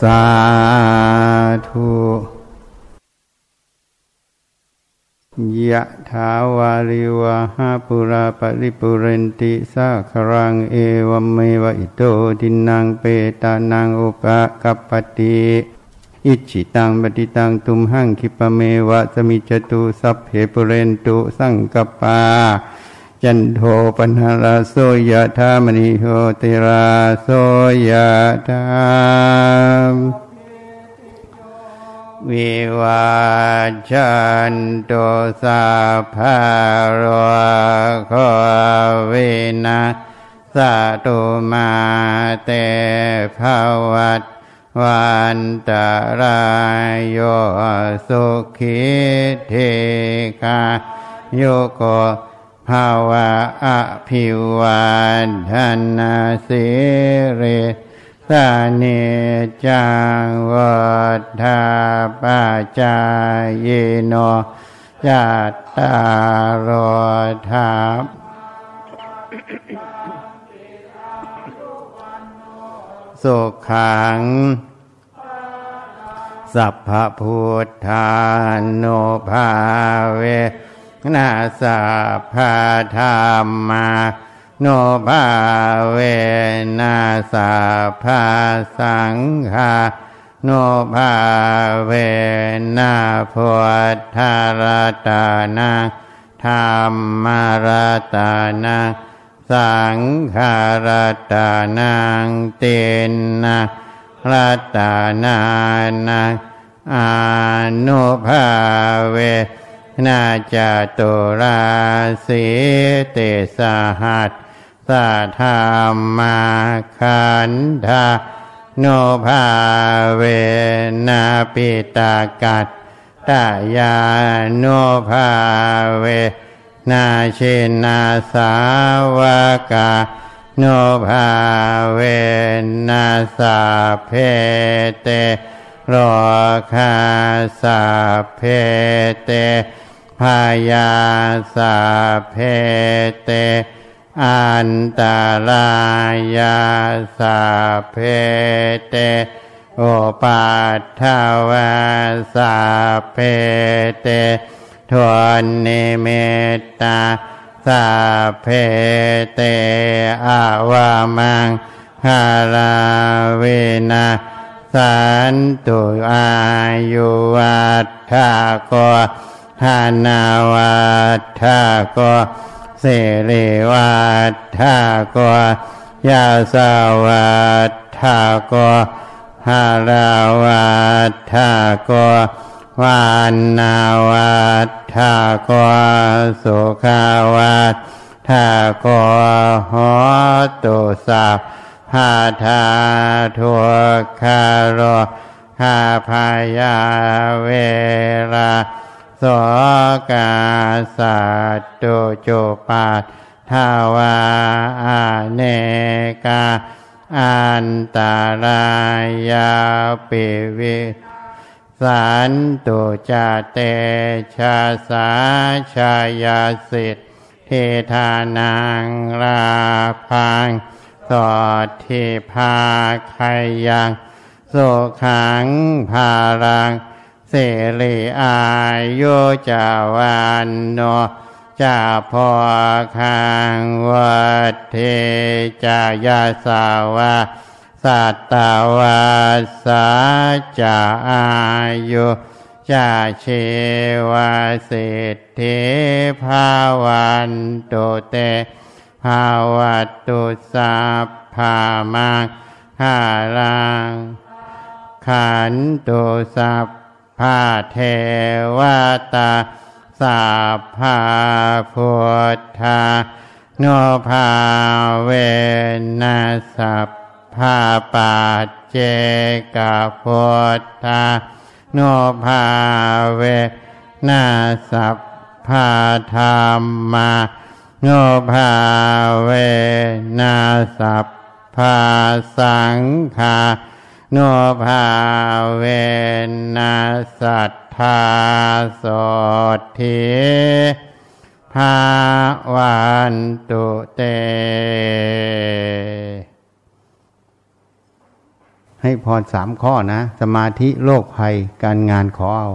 สาธุยะถาวาริวะหาปุราปริปุเรนติสาครังเอวเมวะอิโตทินังเปตานังอุปกัปปติอิจิตังปฏิตังตุมหังคิปเมวะสมิจตุสัพเพปุเรนตุสังกปา จันโทปนหราโสยะธามณิโหติราโสยะธามวิวาจันโตสาภารโคเวนาสตุมาเตภวัตวันตรายโยสุขิเทกาโยโก ภาวะอภิวันทนาสิริสานิจังวัฏฐาปาจายโนจัตตารธาสุขัง สัพพพุทธานุภาเว นาสัพพธรรมาโนภาเวนาสัพพสังฆาโนภาเวนาพุทธารตานาธรรมารตานาสังขารตานังเตนนะรตานานาอนุภาเว นาจตุราสีเตสหัสสะธรรมาขันธาโนภาเวนาปิตากัตตายาโนภาเวนาเชนาสาวกาโนภาเวนาสาเพเตโรคาสาเพเต พายาสาเพเต อันตรายาสาเพเตโอปัฏฐาวาสาเพเตทวนนิเมตตาสาเพเตอาวามังคาลาเวนะสันตุอายุวัฏฐาก หานาวัฏฐากเสรีวัฏฐากยาสาวัฏฐากหาราวัฏฐากวานนาวัฏฐากสุขาวัฏฐากหอตุสัพาธาทุกขโรหาพายาเวลา โสกาสัตตุจุปาทาวาอเนกาอันตารายาปิวิสันตุจาเตชาสาชายาสิทเทธานังราพังสอดที่พาคยังโสขังพารัง เสรีอายุจาวันโนจาพอคังวัดเทจายาสาวาสัตตาวาสาจาอายุจาเชวาสิทธิภาวันโตเตภาวัตตุสัพพามังหาลังขันตุสัพ พาเทวตาสัพพาพุทธาโนภาเวนัสัพพาปัจเจกพุทธาโนภาเวนัสัพพาธรรมาโนภาเวนัสัพพาสังฆา โนภาเวนัสัทธาโสทิภาวันตุเต ให้พรสามข้อนะ สมาธิโลกภัยการงานขอเอา